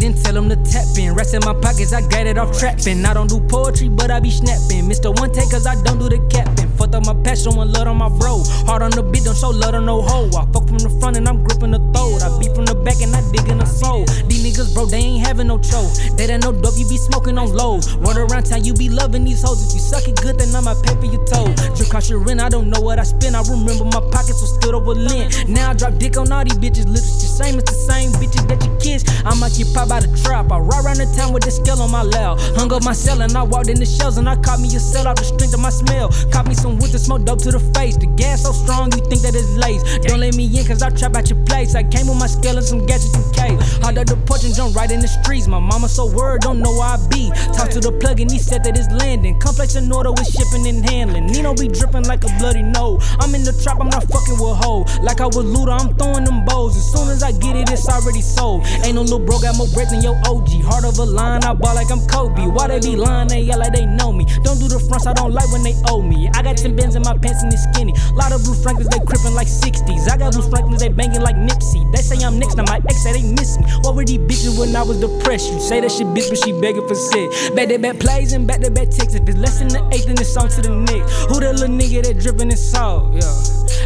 Then tell them to tap in. Rest in my pockets, I got it off trapping. I don't do poetry, but I be snapping. Mr. One Take, cause I don't do the capping. Up my passion, showing love on my bro. Hard on the beat, don't show love on no hoe. I fuck from the front and I'm gripping the throat. I beat from the back and I dig in the soul. These niggas, bro, they ain't having no cho. They don't know dope, you be smoking on low. Run around town, you be loving these hoes. If you suck it good, then I'ma pay for your toe. Drip cost your rent, I don't know what I spend. I remember my pockets was filled up with lint. Now I drop dick on all these bitches. Lips the same, it's the same bitches that you kiss. I might get popped by the trap. I ride around the town with the scale on my lap. Hung up my cell and I walked in the shells and I caught me a cell off the strength of my smell. Caught me some wood the smoke dope to the face. The gas so strong, you think that it's lace. Don't let me in, cause I'll trap out your place. I came with my scale and some gadgets and K. Hard up the porch and jump right in the streets. My mama so worried, don't know where I be. Talk to the plug and he said that it's landing. Complex in order with shipping and handling. Nino be dripping like a bloody no. I'm in the trap, I'm not fucking with hoe. Like I was Luda, I'm throwing them bows. As soon as I get it, it's already sold. Ain't no little bro got more bread than your OG. Heart of a line, I ball like I'm Kobe. Why they be lying? They yell like they know me. Don't do the fronts, I don't like when they owe me. I got 10 bins in my pants and it's skinny. Lot of blue Franklins, they crippin' like 60s. I got blue Franklins, they bangin' like Nipsey. They say I'm next, now my ex say they miss me. What were these bitches when I was depressed? You say that shit bitch, but she begging for sex. Back to back plays and back to back texts. If it's less than the eighth, then it's on to the next. Who that little nigga that drippin' in salt? Yeah,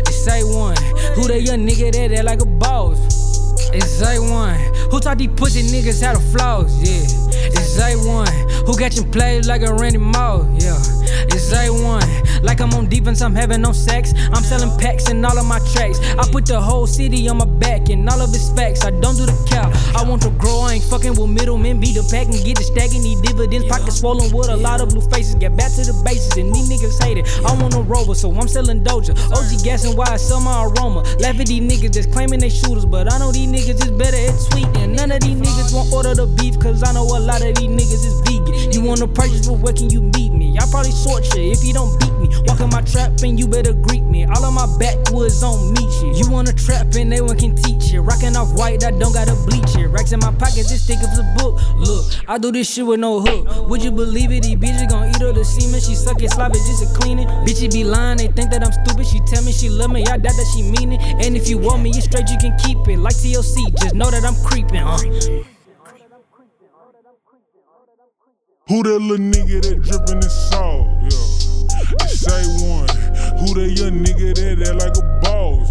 it's say one. Who that young nigga that act like a boss? It's A1. Who taught these pussy niggas how to floss? Yeah. It's A1. Who got you played like a Randy Moss? Yeah. It's A1. Like I'm on defense, I'm having no sex. I'm selling packs in all of my tracks. I put the whole city on my back and all of its facts. I don't do the cap. I want to grow, I ain't fucking with middlemen. Be the pack and get the stacking these dividends. Pockets swollen with a lot of blue faces. Get back to the bases and these niggas hate it. I want a rover, so I'm selling Doja. OG gassing why I sell my aroma. Laugh at these niggas that's claiming they shooters, but I know these niggas is better at tweeting. None of these niggas won't order the beef, cause I know a lot of these niggas is vegan. You wanna purchase, but where can you meet me? I probably sort you if you don't beat me. Walk in my trap and you better greet me. All of my backwoods on me shit. You wanna trap and no one can teach it. Rocking off white, I don't gotta bleach it. Racks in my pockets, this thick as a book. Look, I do this shit with no hook. Would you believe it? These bitches gon' eat all the semen. She suck it, it just to clean it. Bitches be lying, they think that I'm stupid. She tell me she love me, I doubt that she mean it. And if you want me, it's straight, you can keep it. Like TLC, just know that I'm creeping. Uh. Who that little nigga that drippin' in salt? Yeah. It's A1. Who that young nigga that act like a boss?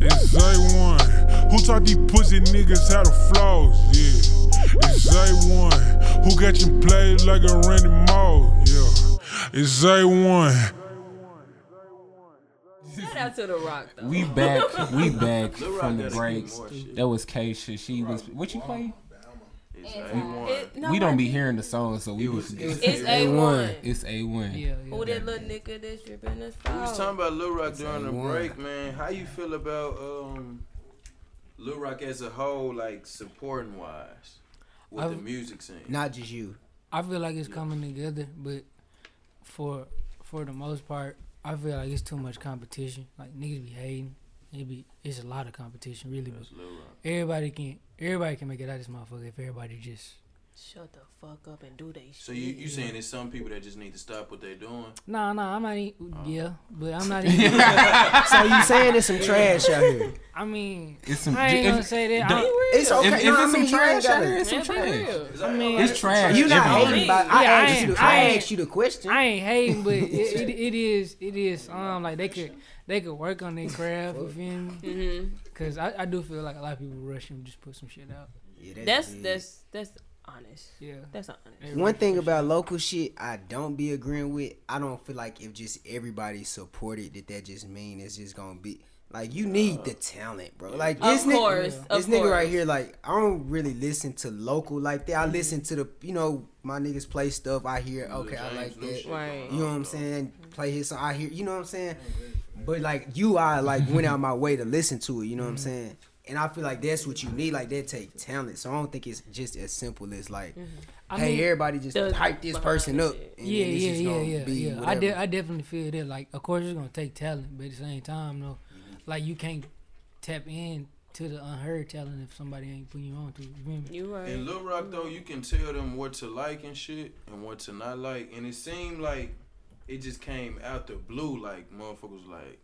It's A1. Who taught these pussy niggas how to floss? Yeah. It's A1. Who got you played like a Randy Moss? Yeah. It's A1. Shout out to the Rock though. We back. We back Lil from the gotta break. get more shit. That was Keisha. She was. What you play? It's A1. It- no, we don't be hearing the song, so we It was. was- It's, It's a one. it's a one. Yeah, Who that little nigga that's dripping the We was talking about Lil Rock during the A1. break, man. How you feel about um Lil Rock as a whole, like supporting wise with the I've- music scene? not just you. I feel like it's coming together, but for for the most part, I feel like it's too much competition. Like niggas be hating, it be it's a lot of competition really, but That's Lil Rock. everybody can everybody can make it out of this motherfucker if everybody just Shut the fuck up and do they shit. So you you saying there's some people that just need to stop what they're doing? Nah, nah, I'm not even. Oh. Yeah, but I'm not even. So you saying there's some trash out here? I mean, It's some. I ain't if- gonna say that. the- I, It's okay. If, if no, I it's mean, some trash out gotta- it's some trash. I mean, It's trash. You not hating, but Yeah, I I asked you. The, I I asked you the question. I ain't hating, but it, it, it is it is um like they could they could work on their craft. You feel me? Cause I, I do feel like a lot of people rush and just put some shit out. Yeah, That's big. that's that's honest. Yeah. That's honest. One thing about local shit I don't be agreeing with, I don't feel like if just everybody supported that that just mean it's just gonna be like you need the talent, bro. Like Of this nigga, course, this of nigga course. right here, like I don't really listen to local like that. I mm-hmm. listen to the you know my niggas play stuff. I hear okay, I like that. Right. You know what I'm saying? Play his song. I hear. You know what I'm saying? But like you, I like went out my way to listen to it. You know what I'm mm-hmm. saying? And I feel like that's what you need. Like that take talent. So I don't think it's just as simple as like, mm-hmm. I hey, mean, everybody just the- hype this person up. And yeah, then it's yeah, just yeah, gonna yeah, be yeah. I, whatever. de- I definitely feel that. Like, of course, it's gonna take talent, but at the same time, though, like you can't tap in to the unheard talent if somebody ain't putting you on to. it, You feel me? You right. In Lil Rock though, you can tell them what to like and shit and what to not like, and it seemed like it just came out the blue. Like motherfuckers like,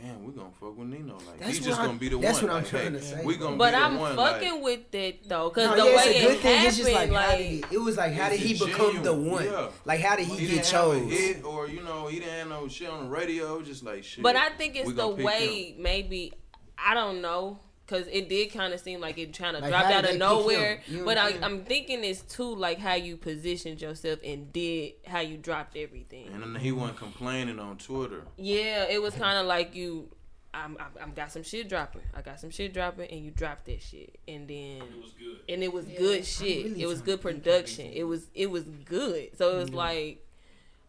damn, we gonna fuck with Nino. Like That's he's what just I'm- gonna be the that's one. That's what I'm like, trying hey, to say, We gonna But be the I'm one. fucking like, with it though, cause No, the yeah, way it's a good it thing. happened, It's just like, how like, did he, it was like how did he just become the one? yeah. Like how did he, he get didn't have a chose? hit or you know he didn't have no shit on the radio. Just like shit. But I think it's the gonna pick way maybe I don't know because it did kind of seem like it kind of Like, dropped out of nowhere. You But I'm I, saying? I'm thinking it's too like how you positioned yourself and did how you dropped everything. And then he wasn't complaining on Twitter. Yeah, it was kind of like you. I'm, I'm, I'm got some shit dropping. I got some shit dropping, and you dropped that shit, and then It was good. and it was good shit. really it was good to think of production. It was it was good. So it was like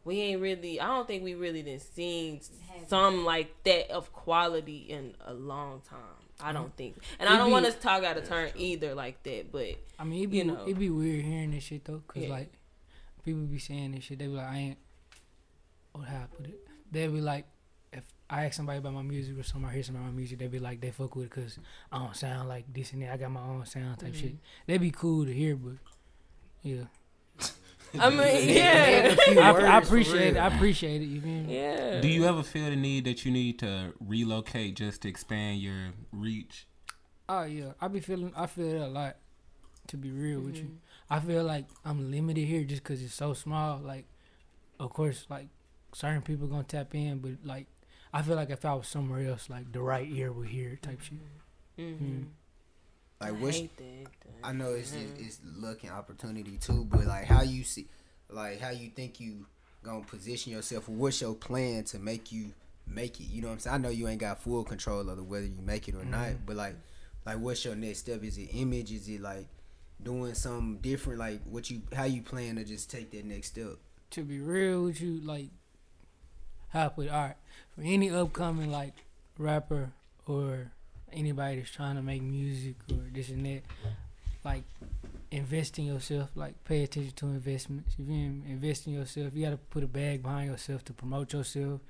we ain't really. I don't think we really done seen some like that of quality in a long time. I don't think, and I don't want to talk out of turn either like that. But I mean, it be You know. it'd be weird hearing this shit though, cause Yeah. like people be saying this shit. They be like, I ain't. Or how I put it? They'd be like, if I ask somebody about my music or somebody hear somebody about my music, they'd be like, they fuck with it cause I don't sound like this and that. I got my own sound type shit. They'd be cool to hear, but yeah, I mean, yeah, I, I appreciate it. I appreciate it. You feel me? yeah. Do you ever feel the need that you need to relocate just to expand your reach? Oh yeah, I be feeling. I feel that a lot. To be real with Mm-hmm. you, I feel like I'm limited here just because it's so small. Like, of course, like certain people gonna tap in, but like I feel like if I was somewhere else, like the right ear would hear type shit. Mm-hmm. Like I what's. I know it's just, it's luck and opportunity too, but like how you see, like how you think you gonna position yourself, what's your plan to make you make it? You know what I'm saying? I know you ain't got full control of the whether you make it or not, but like, like what's your next step? Is it image? Is it like doing something different? Like what you how you plan to just take that next step? To be real with you, like how I put it, all right for any upcoming like rapper or anybody that's trying to make music or this and that, like invest in yourself. Like pay attention to investments. If You? Invest in yourself. You gotta put a bag behind yourself to promote yourself.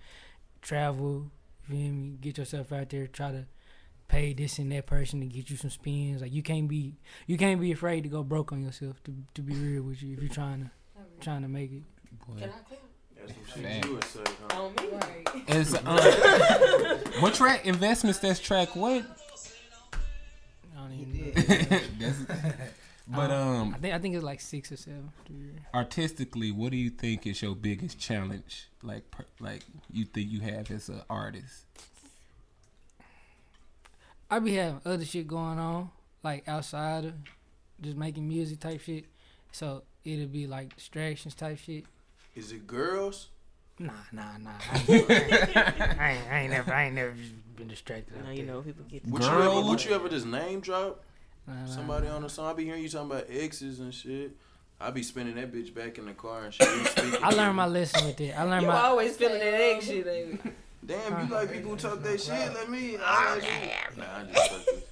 Travel. You? Get yourself out there. Try to pay this and that person to get you some spins. Like you can't be you can't be afraid to go broke on yourself. To to be real with you, if you're trying to trying to make it. Boy. Can I clap? That's some shit you would say, huh? On me. Is, um, what track investments? That's track what? I don't even know. That's- but um, I think I think it's like six or seven. to be real. artistically, what do you think is your biggest challenge? Like, per, like you think you have as an artist? I be having other shit going on, like outside of just making music type shit. So it'll be like distractions type shit. Is it girls? Nah, nah, nah. I ain't, I ain't, I ain't never, I ain't never been distracted. Now out you there. know people get. Would you ever? Would you ever just name drop Nah, nah, somebody nah. on the song? I be hearing you talking about exes and shit. I be spinning that bitch back in the car and shit. I learned my lesson with that. I learned You my. always feeling that egg shit, ain't you? Damn, you like people who talk that shit? Let me. I like. Nah, I just fuck this.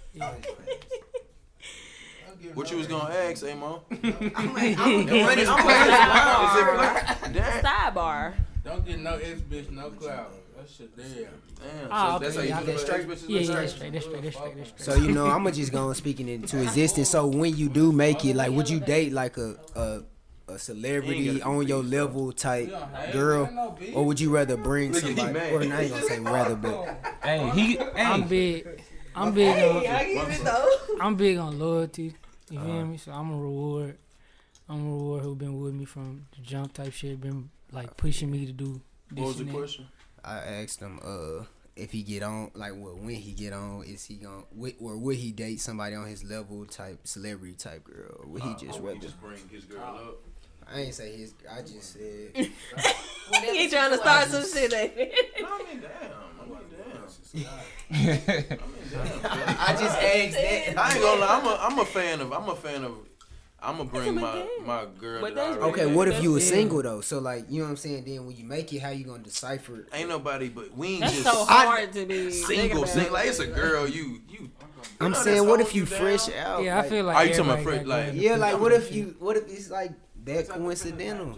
What you was gonna ask, Amo? I'm running. I'm running. Sidebar. Don't get no ex bitch, no clout. That shit dead. Damn. Ah, so that's how you yeah, feel that's straight. ex-bitches Yeah, yeah, that's straight, that's straight, that's straight, that's straight. So you know, I'm just gonna speak it into existence. So when you do make it, like, would you date like a a, a celebrity on your level type girl, or would you rather bring Look at he somebody? Or I ain't gonna say rather, but Hey, he. I'm big. I'm big on. I get it though. I'm big on loyalty. You Uh-huh. feel me? So I'm a reward. I'm a reward who been with me from the jump type shit. Been like pushing me to do this What was the and that. question? I asked him uh if he get on, like, well, when he get on, is he gonna, wi- or would he date somebody on his level type celebrity type girl, or would he just Uh, rather? just bring his girl up. I ain't say his. I just said. He trying to start some shit, ain't he? No, I mean, damn. I mean, damn. I mean, damn. I just asked that. I ain't gonna lie. I'm a, I'm a fan of. I'm a fan of. I'm gonna bring my my girl. But that I Okay, what if you were single though? So like, you know what I'm saying? Then when you make it, how you gonna decipher? Ain't nobody but we ain't That's just so hard to be single. Single. Like it's a girl. You you. I'm know, saying, what if you you down. fresh out? Yeah, I feel like. Are you talking about fresh, got like- Yeah, like what if you? What if it's like that coincidental?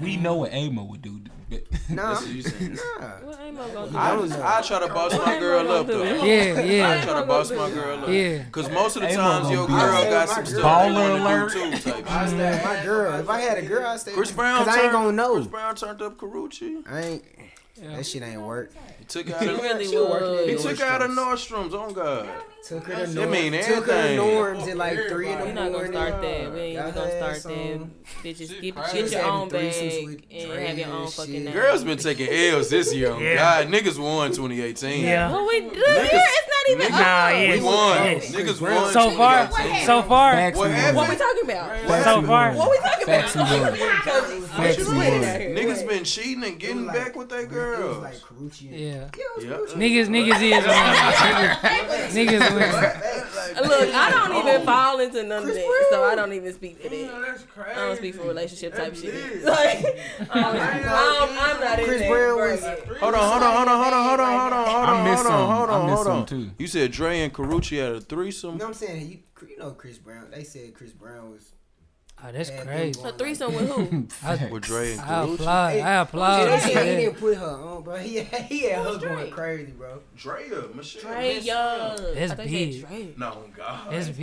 we know what Amo would do. But Nah, That's what you saying. nah. What ain't no gonna do? I I don't just, know. I try to boss my girl up though. do? Yeah, I yeah, try to boss my girl up. yeah. Cause most of the Amo times your girl got some stuff Baller they wanna alert. too. Type I shit. stay my girl. If I had a girl, I stay. Chris Brown. Cause I ain't gonna know. Chris Brown turned up Karrueche. I ain't. Yeah. That shit ain't work. He took out. He Of, really She working was. he at took out of Nordstrom's. Oh on God. Took her to That norm, mean took her to everything. norms at like three in the We not gonna start that. We ain't even gonna start that. on. Bitches, Shit get, crazy. get your own bag and have your own fucking shit. name. Girls been taking L's this year. Yeah. God, niggas won 2018. Yeah. Well, we, look here, it's not even. Niggas- Nah, yeah. We won. Yes. Niggas won. So far, so far, What we we talking about? so far. What we talking about? won. Because we winning won. Niggas been cheating and getting back with their It was girls. like Karrueche. and- Yeah. Niggas, niggas is winning. Niggas winning. Look, I don't even fall into none of that, so I don't even speak to that. that's. I don't speak for relationship type shit. Like, I'm, I'm, I'm not in Chris Brown was- Hold on, hold on, hold on, hold on, hold on, hold on, hold I on, miss hold on, hold I miss hold some too. You said Dre and Karrueche had a You threesome. know what I'm saying? You, you know Chris Brown. They said Chris Brown was. Oh, that's had them crazy. A going threesome with who? I, With Dre and I Karrueche. applaud. I oh, Yeah, applaud. they for he didn't put her on, bro. He had, he had her Who's going crazy, bro. Drea, Michelle. Dre Miss- Young. That's I thought big. No, God. That's big.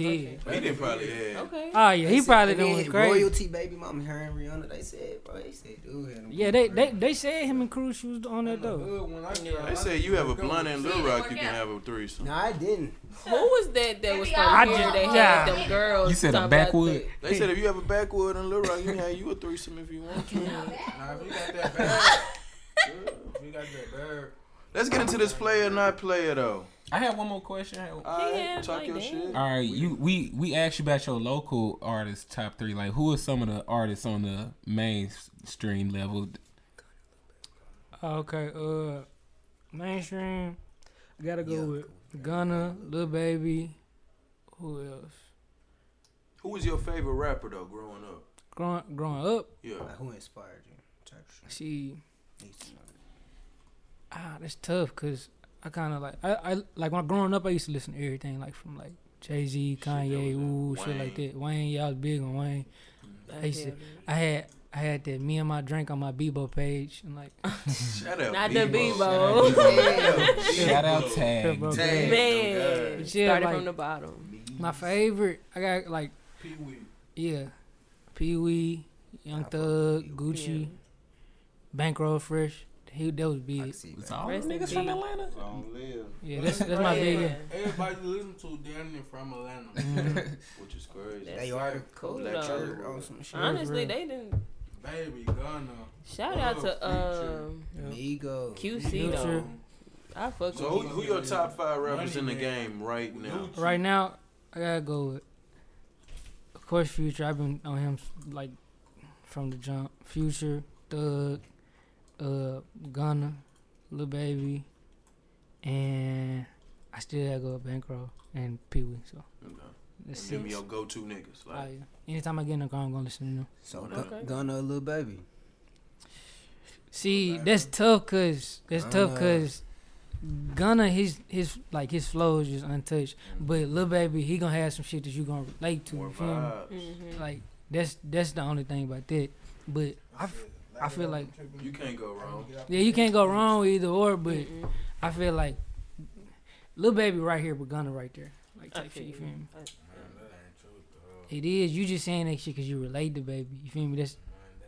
He didn't probably have. Okay. Oh yeah, he said- probably and done then went crazy. Royalty baby mama, her and Rihanna. They said, bro. They said, dude, had them Yeah, they, they they said him and Cruz was on that though. Hood, when I Yeah. They say you have a blunt and Lil Rock, you can have a threesome. No, I didn't. Who was that that was from I here just- that yeah. had them girls? You said a talking about backwood? They said if you have a backwood and Lil Rock, you can have you a threesome if you want to. Nah, if you got that bag. if you got that bag. Let's get into this player not player though. I have one more question. All Yeah, right, talk like your that. shit. All right, you we we asked you about your local artists top three. Like, who are some of the artists on the mainstream level? Okay, uh, mainstream. I gotta go Yeah. with Gunna, Lil Baby. Who else? Who was your favorite rapper though growing up? Growing growing up, Yeah. Like, who inspired you? Type shit. she Needs to know. ah, that's tough because I kind of like I, I like when I growing up I used to listen to everything like from like Jay Z, Kanye, that was ooh, it. shit like that. Wayne, yeah, I was big on Wayne. I used to, I had I had that me and my drink on my Bebo page and like Shout out. Not the Bebo. Bebo. Shout out Yeah, Tag. bro. Dang. Man, But yeah, started like- from the bottom. my favorite. I got like Pee Wee. yeah, Pee Wee, Young Thug, Gucci, Yeah. Bankroll Fresh. He that was big. It's all Rest in niggas from. Atlanta. Long live. Yeah, that's that's my Yeah. big. Everybody you listen to damn near from Atlanta. Mm. Which is crazy. That's They are the cool though. Church. on some shit. Honestly, they didn't. Baby, Gunna. Shout out to um Amigo. QC though. I fuck So who, who your top five rappers in the Money, game right now? Right now, I gotta go with, of course, Future. I've been on him like from the jump. Future, Thug, uh, Gunna, Lil Baby, and I still gotta go with Bankroll and Pee Wee. So Okay. let's Give see. me your go-to niggas. Oh, Like, yeah. Anytime I get in the car, I'm gonna listen to them. So Okay. Gun- Gunna, a little baby. See, that's tough cause that's tough Gunna. cause Gunna his his like his flow is just untouched. But Lil Baby, he gonna have some shit that you gonna relate to. more you feel me? vibes. Mhm. Like that's that's the only thing about that. But I, f- I feel like You can't go wrong. yeah, you can't go wrong with either or, but I feel like little baby right here, but Gunna right there, like I type feel shit. You you. feel me? I- It is. You just saying that shit because you relate to baby. You feel me? That's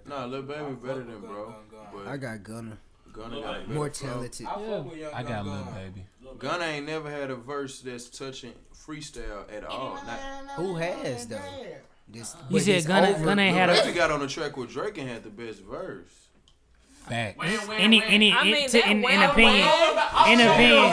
Nah, Lil Baby better than bro. I got Gunna. Gunna got a More flow. talented. I Yeah. fuck with Young I got Gun little baby. Gunna ain't never had a verse that's touching freestyle at all. Not, Who has though? This, you but said this Gunna. Gunna ain't Lil had a Baby got on the track with Drake and had the best verse. Fact. any any I in, mean, to, in, in well, opinion. In opinion.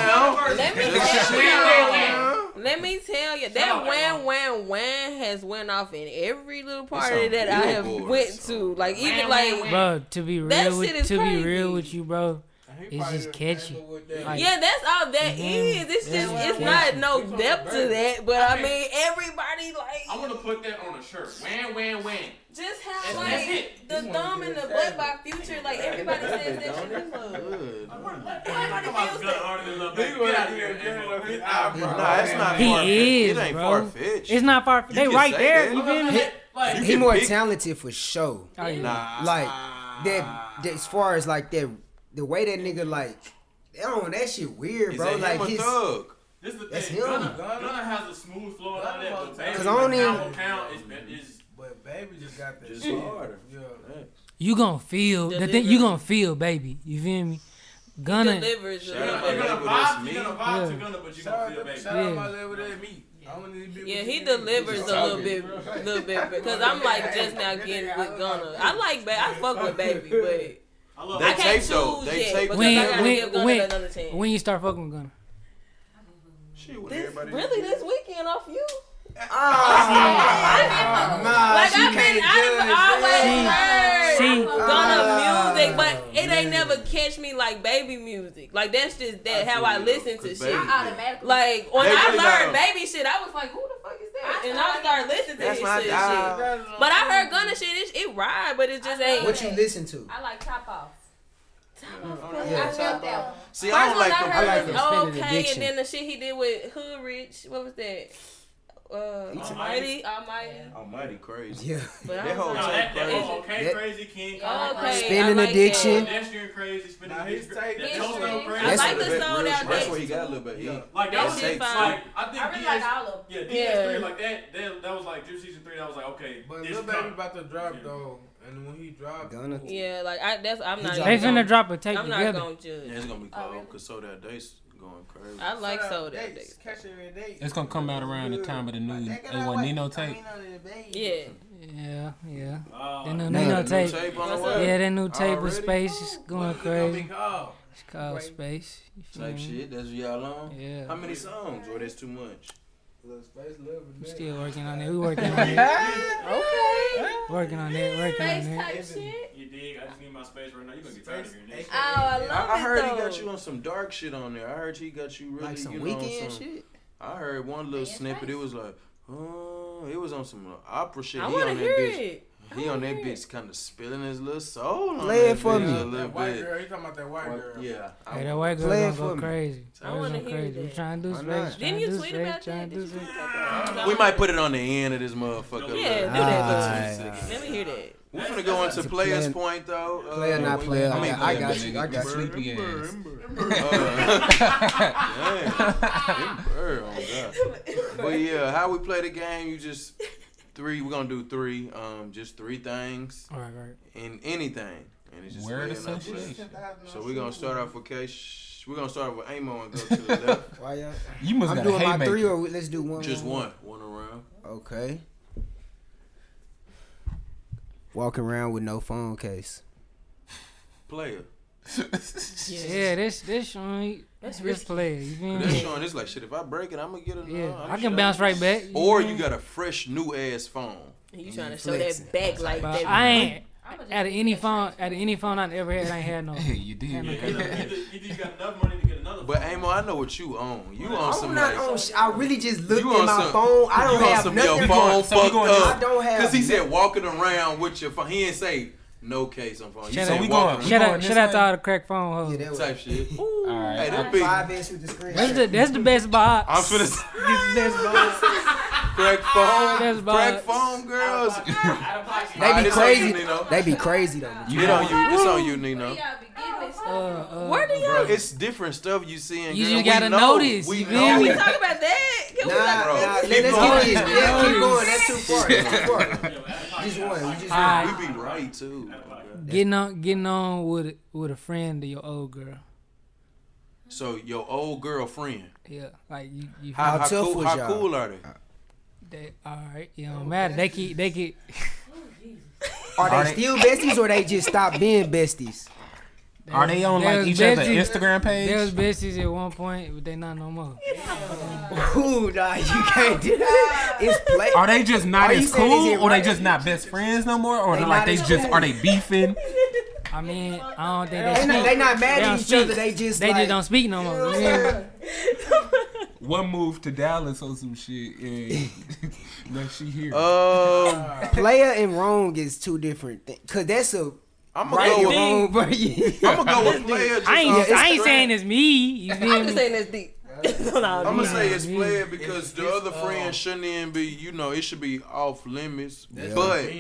Let me tell you. Let me tell you that wham wham wham has went off in every little party that I have went to. Like even like Bro, to be real with to be real with you, bro. He It's just catchy. that. Like- yeah, that's all that Mhm. is. It's Yeah. it's Yeah. not no depth to that. But I mean everybody like I want to put that on a shirt. Wham, wham, wham. just have like it. the thumb and the butt by future. Like everybody says that shit is love. Everybody feels gun that. harder than Lil He Get out out of here. here getting Amo. up his eyebrow. Nah, it's not far fetched. is, It bro. far fetched. It's not far. They right there. You feel me? Like, He more pick- talented for sure. Oh, yeah. Nah. Like that, that. As far as like that, the way that nigga like, I don't that shit weird, Is bro. that Like him or his. Thug? This is the That's thing. him. Gunna, Gunna has a smooth flow and all that, but Baby, Cause I don't even- pound for pound is, is But baby just got that Just shit. harder. Yeah. You gonna feel the thing. Deliver. You gonna feel, baby. You feel me? Gunna. Delivers. Shout You're out gonna, you're gonna vibe, me. you're gonna vibe Yeah. to Gunna, but you Shout gonna feel out, baby. shout out Yeah. my level that meat. I want to be Yeah, he delivers a little bit, little bit, because I'm like just now getting with Gunna. I like, ba- I fuck with baby, but I love They I that. can't tape, though. They yet tape When- when- when- another chance. When you start fucking with Gunna? Shit, when This, everybody really, this weekend off you? Ah, nah, Like she I've been, can't I've judge always that. Heard see. Gunna Ah, music, but it ain't never catch me like baby music. Like that's just that how I listen to cause shit. I automatically. Like when They I learned got- baby shit, I was like, who the fuck is that? I And I started listening to That's his my shit. shit. But I heard Gunna shit, it, it ride, but it just ain't. What you listen to? I like top off. Yeah. I felt that one. See, First I don't one like I them. heard like was them okay, addiction. and then the shit he did with Hood Rich, what was that? Uh, Almighty, Almighty. Almighty crazy. Yeah. But That was whole No, like, that, that crazy. okay, That- crazy King Yeah, Kong. I crazy. that. Spinning like addiction. that. Pedestrian crazy, spinning Nah, his addiction. tape- That his Toast crazy. I like the the That sold rich- That's where he got a little bit heat. Like That that was shit tape fine. like I think I really DS, like all of them. yeah, DS Yeah. three like that, that. That was like Drip season three. That was like okay, But this Lil Baby coming. about to drop Yeah. though, and when he dropped, Gunna. Yeah, like I that's I'm not. They finna drop a tape I'm not gonna judge. Yeah, it's gonna be Oh, cold really? because so that date's going crazy. I like Sold sold out dates, dates. Catch every day. It's gonna come out around the time of the new A1 Nino tape. Yeah, Yeah, yeah. Uh, That new Man, Nino New tape. tape on the What's up? way. Yeah, that new tape with space is going What's it crazy. called? It's called Space. You Type shit. That's y'all on. Yeah. How many songs? Or that's too much? Little space living. We there. still working on it. We working on it. okay. Working on it. Working on it. type shit. You dig? I just need my space right now. You gonna get tired of hearing this. Oh, I love I, I heard though. he got you on some dark shit on there. I heard he got you really, Like some you know, weekend some, shit. I heard one little Yeah, snippet. nice. It was like, oh, it was on some opera shit. I he want on to that hear bitch. it. He on that bitch, kind of spilling his little soul. On Play it for me. A little That white bit. girl, he talking about that white girl. Yeah. Hey, that white girl gonna go me. crazy. I wanna hear crazy. We that. trying to do Why space. Didn't you tweet space, about that? Did you space. tweet about We might put it on the end of this motherfucker. Yeah, do that. Let me hear that. We're gonna go into It's a players' plan- point though. Uh, Player, not player. I I mean, got- I got you. I got you. Sleepy ass. Uh, damn. Bird, oh God. But yeah, how we play the game? You just three. We're gonna do three. Um, just three things All right, right. in anything, and it's just Word laying up association. So we're gonna start off with Case. We're gonna start with Amo and go to the left. Why y'all? You must I'm doing my haymaker. three, or we- let's do one. Just more. one, one around. Okay. Walking around with no phone case. Player. Yeah, this this showing That's this risky. player. You feel This me? showing this like shit. If I break it, I'm gonna get a. Yeah, I'm I can bounce right back. Or feel you got a fresh new ass phone. You trying to show flexing. that back like But that? I ain't I'ma out of any phone out of any phone I've ever had. I ain't had no. Hey, you did. Had no Either, case. either, either you got enough money to get another. But Amo, I know what you own. You own some. I'm some not like. on. sh- I really just looked You at my some- phone. I don't on have some nothing. your phone so you fucked going- I don't have. Cause he said walking around with your phone. He didn't say no case on phone. You Shout said out- we walking going- around Shout out, going shout out to all the crack phone Yeah, hoes. that type shit. All right. Hey, I- big. five inch with the screen. That's the that's the best box. I'm finna. This the best box. Crack phone, That's crack vibes. phone girls. Out of pocket. They be it's on you, crazy. They be crazy though. You it on you. It's on you, Nino. Y'all be getting this Uh, uh, Where do y'all? It's different stuff you see in You just gotta know. notice, We you feel know. Can we talk about that? Can we Nah, talk Bro, nah, let, keep let's going. get this. Yeah, keep Notice. going. That's too far. That's too far. Just one. We just Alright. We be right too. getting on, getting on with a- with a friend of your old girl. So your old girlfriend, Yeah, like you, you how, How how, tough cool, was how y'all? cool are they? They all right. It don't oh, matter. They keep, they keep. Oh, are Are they they- still besties or they just stopped being besties? Are they on like was each other besties- Instagram page? They was besties at one point, but they not no more. Ooh, nah, you can't do that. It's play. Are they just not Are you as saying is cool, it or they right? just not best friends no more, or They they like not they as just cool. are they beefing? I mean, I don't think They they not, speak. they not mad at don't each speak. other. They just They like, just don't speak no more. You hear me? One move to Dallas or some shit, and now she here. Um, player and wrong is two different things. Cause that's a I'm gonna right go with wrong, bro. Yeah. I'm gonna go with player. Just I ain't, I ain't saying it's me. You I'm just saying it's deep. no, I'm gonna no. say it's Yeah. player because It's- the it's, other um, friends shouldn't even be. You know, it should be off limits. That's But.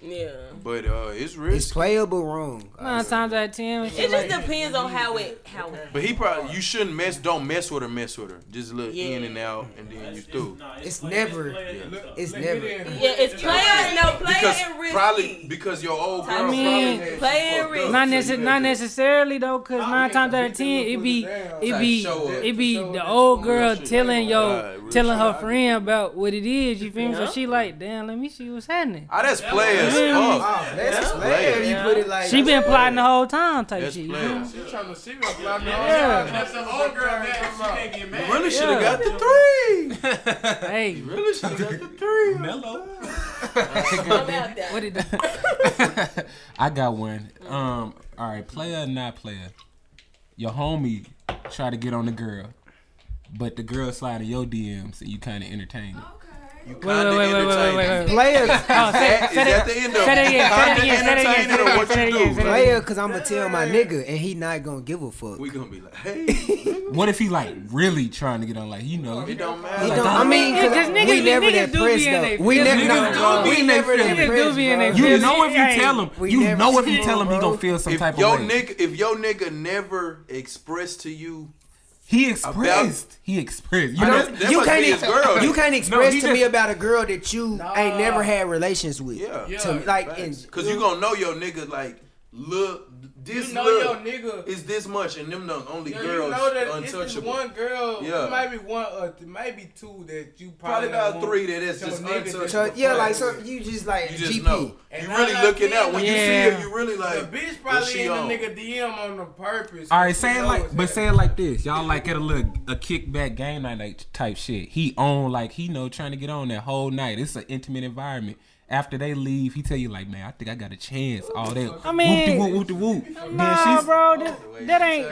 Yeah. but uh, it's It's playable wrong. Nine times out of ten, It shit just like, depends on how it how it. But he probably you shouldn't mess. Don't mess with her. Mess with her. Just look Yeah. in and out, and then you through. It's never- It's never. Yeah, it's player no player Because and risky. Probably because your old girl I mean, probably had player you fucked risky. up, not, so you necess- not necessarily though, cause nine mean, times out of ten, it put be, it down. be, it be the old girl telling yo, telling her friend about what it is. You feel me? So she like, damn, let me see what's happening. Ah, that's players. Oh, that's That's player. player. You put it like She been plotting the whole time, type That's shit. You feel. She trying to see me fly Yeah. That's the old girl mad. She can't get mad. You really should have got the three. Hey, You really should have got the three. Mellow. I'm out there. what I got one. Um, all right, player or not player. Your homie try to get on the girl, but the girl slide in your DMs and you kind of entertain it. You Wait, kind of wait, wait, wait, wait, entertaining. wait, wait. players. Oh, say, Is say that that. the end of Say that again. Say that again. Say that again. entertaining Say or that what you Say that again. do? Player, cause I'm gonna tell my nigga, and he not gonna give a fuck. We gonna be like, hey, What if he like really trying to get on? Like you know, it don't He matter. don't, I mean, Yeah, 'cause niggas we never niggas that do pressed be in though. they We never, Niggas no, we in never they that feelings. Niggas do pressed, be in they bro. you know if you tell him, you know if you tell him, he gonna feel some type of your way. nigga, if your nigga never expressed to you, he expressed. He expressed. You know, know- That you must can't ex- girl. you can't express he to me about a girl that you ain't never had relations with. yeah, To me, like, because you gonna know your nigga like look. This You know look your nigga. is this much, and them the only Yo, girls you know that it's this untouchable. one girl, Yeah. maybe one or th- maybe two that you Probably probably, about three that is your just nigga untouchable. yeah, like so you just like You just GP. know. And You really like looking it. out when you see Yeah. her. You really like The like. bitch probably she in on? the nigga DM on the purpose. All right, She say it like, but that. say it like this. Y'all like at a little a kickback game night like, type shit. He on like he know trying to get on that whole night. It's an intimate environment. After they leave, he tell you like, man, I think I got a chance. All that. I mean- whoop de whoop, whoop de whoop. Nah, bro, that, that ain't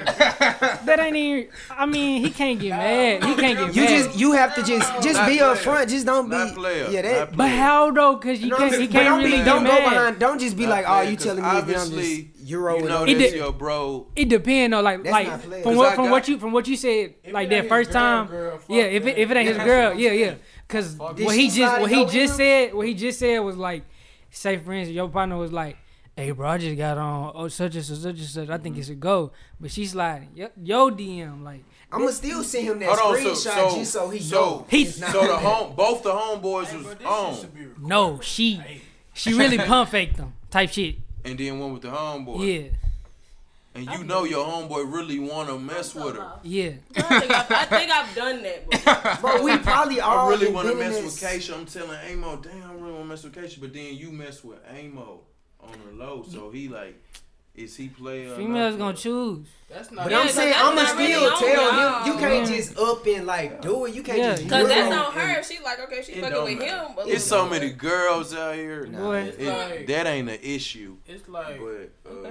that ain't even. I mean, he can't get mad. He can't get You mad. just you have to just just Not be player. upfront. Just don't be Not player. yeah that. but how though? Cause you can't. He don't can't be really don't get go behind. Don't just be Not like, oh, you telling me that I'm obviously, just euro You with know all It that's did- your bro. It depends though. Like That's like not player. from 'Cause what from what you from what you said like that first time. yeah, if it, if it ain't his girl, yeah, yeah. Cause Did what he just what he just DM? said what he just said was like, say for instance, your partner was like. Hey bro, I just got on oh such and such, such and such. I think mm-hmm. it's a go, but she's sliding. Yo, yo DM like I'm gonna still send him that Hold on, so screenshot so just so he so, know. He- not so the that. home both the homeboys Hey, was bro, on, should be recorded. no, she she really pump faked them type shit. and then one with the homeboy. Yeah, And you know your homeboy really wanna mess with her. yeah. I think I've, I think I've done that before. Bro, we probably I all really want to mess with Keisha. I'm telling Amo, damn, I really want to mess with Keisha. But then you mess with Amo on the low. So he like, is he player? or Females not gonna choose. That's not. But Yeah, I'm saying I'ma still really tell y'all. him you can't Yeah. just up and like do it. You can't Yeah. just Cause that's it. on her. She like, okay, she fucking with matter. him. But It's so many girls out here. Boy, It's It- like- that ain't an issue. It's like. But uh,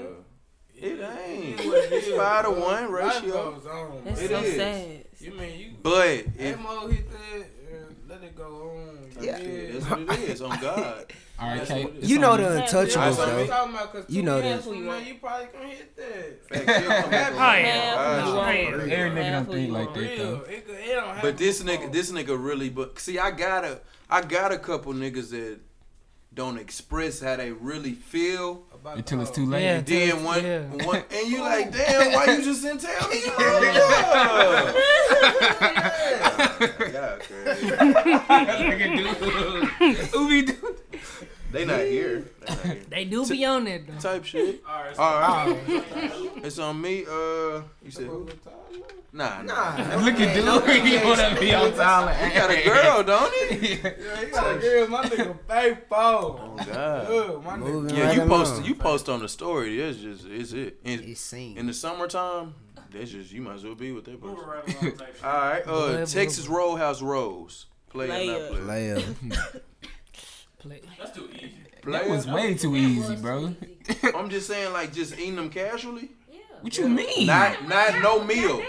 it ain't. is what it It's five to one ratio. goes on, That's. It so is. sad. You mean you? But if Amo hit that, let it go on. Yeah. that's what it is on God. All right, That's Kate. what it it's You know the untouchables what That's what I'm I'm though. talking about. Cause You know years that. from now, you probably gonna hit that. Facts, you'll come back around. yeah. Right. You won't. Every nigga don't think like that though. It could, it It don't happen But this nigga, this nigga really. But see, I got a, I got a couple niggas that don't express how they really feel. About Until it's too late. Yeah. And then one, Yeah. one, and you like, damn, why you just didn't tell me? yeah, crazy. Ubi do. They not here. They not here. They do be on it though. Type shit. All right. All right. It's on me. Uh, you said who? Nah, nah. Nah, Look at dude. He wanna be on Tyler. He got a girl, don't he? Yeah, he got a girl. My nigga faithful. Oh God. Good, my nigga. Yeah, right you post you post on the story. That's just it's it. In, It's seen. in the summertime, that's just you might as well be with that Moving person. right along. All right. Uh, Blah, blah, Texas blah. Roadhouse Rose. Play or not Layup. play? Layup. Play. That's too easy. That was way too easy, bro. I'm just saying, like, just eating them casually. Yeah. What you mean? Not, not no meal.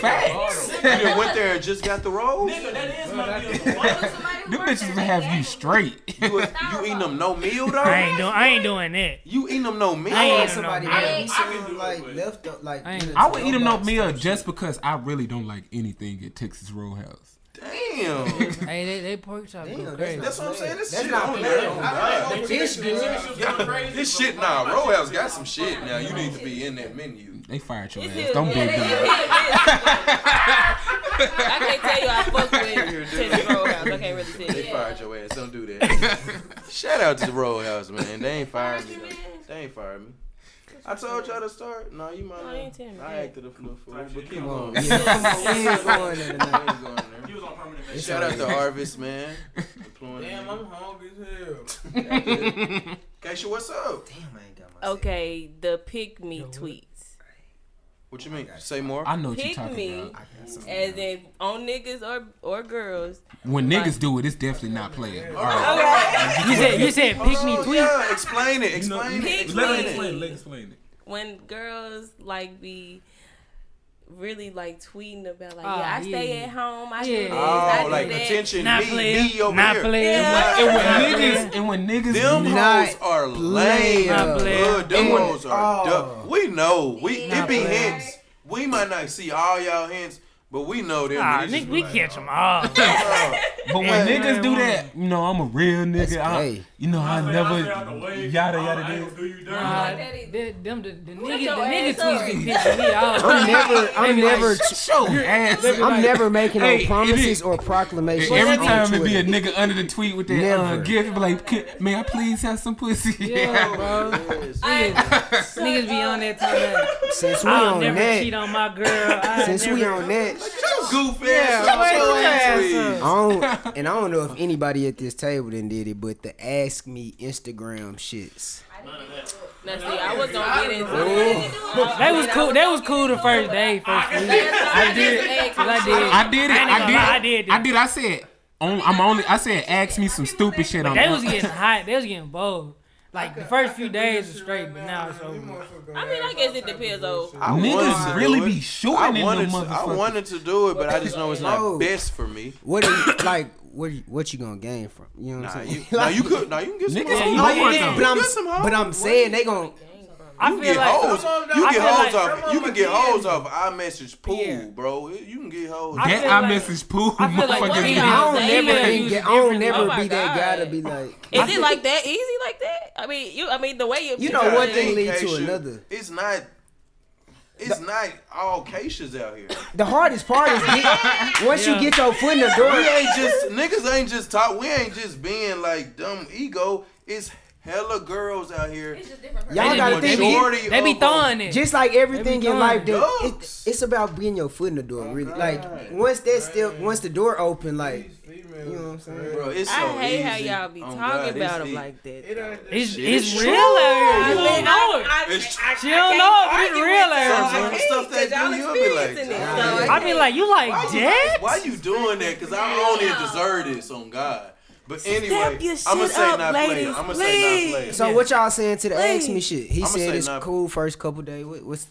Facts. You just went there and just got the rolls. Nigga, that is my deal. Them bitches will have you straight. You, you eating them no meal I though? ain't doing. I ain't doing that. You eating them no meal? I ain't somebody no, that I eat can some it, like left up like. I I would eat them no meal just because I really don't like anything at Texas Roadhouse. Damn. Hey, they they pork chop Damn, go that's crazy. not- That's what I'm saying. This That's shit not on there. Oh, God. The fish good. Yeah, this shit, nah, Roadhouse got some shit now. You need to be in that menu. They fired your It's ass. Don't big yeah, them. I can't tell you I fuck with Texas Roadhouse. I can't really They tell you. fired your ass. Don't do that. Shout out to the Roadhouse, man. They ain't fired me. though. They ain't fired me. I told y'all to start. No, you might No, not. you ain't tell me I acted a little fool, Type but keep Come going. on. Yeah, we ain't going there We tonight. ain't going there. He was on permanent It's Shout out to right. Harvest, man. Employing Damn, a I'm nigga. hungry as hell. Keisha, what's up? Damn, I ain't got my. Okay, the pick me Yo, what? tweets. What you mean? Say more. I know what you're talking me. about. As in on niggas or or girls. When niggas do it, it's definitely not playing. All right. Okay. You said you said oh, pick me Oh, tweet. Yeah, explain it. Explain Pick it. me. Let her explain it. Let her explain it. when girls like be really like tweeting about like Ah, yeah I yeah. stay at home I do Yeah. this I Oh, do like that. attention, Not me, player. me over Not here. player. Yeah. And when Not niggas and when niggas Them hoes are lame. Not player. Them And when- hoes are oh. dumb. We know. We it be player. hints. We might not see all y'all hints, but we know them. Ah, They nigga, we like, catch them all. oh. But when Yeah. niggas do that, you know I'm a real nigga. I, you know I Stay never out yada yada ain't this. do you dirty. Nah, that them the, the nigga your the nigga tweets up. be pissing me off. I'm never. I'm They like, never. Show ass. I'm never making no promises or proclamations. Every time it be a nigga under the tweet with that uh, gift, be like, may I please have some pussy? Yeah, bro. Niggas, niggas be on that time. That, Since we I'll on never cheat that, on my girl. Since we on that, Goof Yeah, ass. wait shut your your ass, ass please. up. I don't, and I don't know if anybody at this table then did it, but the ask me Instagram shits. Now see I was gonna get into that. They was cool. That was cool the first day, first week. I did. I did. I did it. I ain't I gonna did. lie, I did. I did. I said, on, I'm only. I said, ask me some stupid shit on. They was getting hot. They was getting bold. Like the first few days was straight, but now it's over. I mean I guess it depends on I wanted Niggas to really do it. be shooting I in them wanted, to, I wanted to do it, but I just know it's not No. best for me. What are you like? What you- what you gonna gain from? You know what Nah, I'm you, saying? nah, you could. Nah, you can get some. Niggas hoes. be Yeah, homework yeah, though. but I'm Get some hoes. but I'm saying they gon' I You feel get like hoes. some of them- You I get hoes like off. You can get are hoes dead. off iMessage pool, Yeah. bro. You can get hoes. I That feel I like- message pool I feel like motherfuckers. females- I don't They never use even get, I don't never Oh my be that guy to be like. Is it like that easy like that? I mean you I mean the way you You know gotta one thing think, lead to another. It's not. It's not all cases out here. The hardest part is get, once Yeah. you get your foot in the door. We ain't just niggas ain't just talk. We ain't just being like dumb ego. It's hella girls out here. It's just different. Y'all They gotta think. they They be throwing it. Just like everything in life, time. that it, it's about getting your foot in the door. Oh, really, like once that still, once the door open, like you know what I'm saying. Bro, it's so I hate how y'all be Oh, talking God, about them like that. It ain't It's, it's it's real out here. I You mean, know it. I, It's- I, She don't know but it's real out Some here. stuff they do, you'll be like, experiencing it. "Damn." So I be like, you like Why you, that? why you doing that? Cause I don't even deserve this on God. But anyway, your I'm gonna shit say up, not ladies. I'm gonna say not please. So what y'all saying to the ask me shit? He I'ma said it's not- cool first couple days. What, what's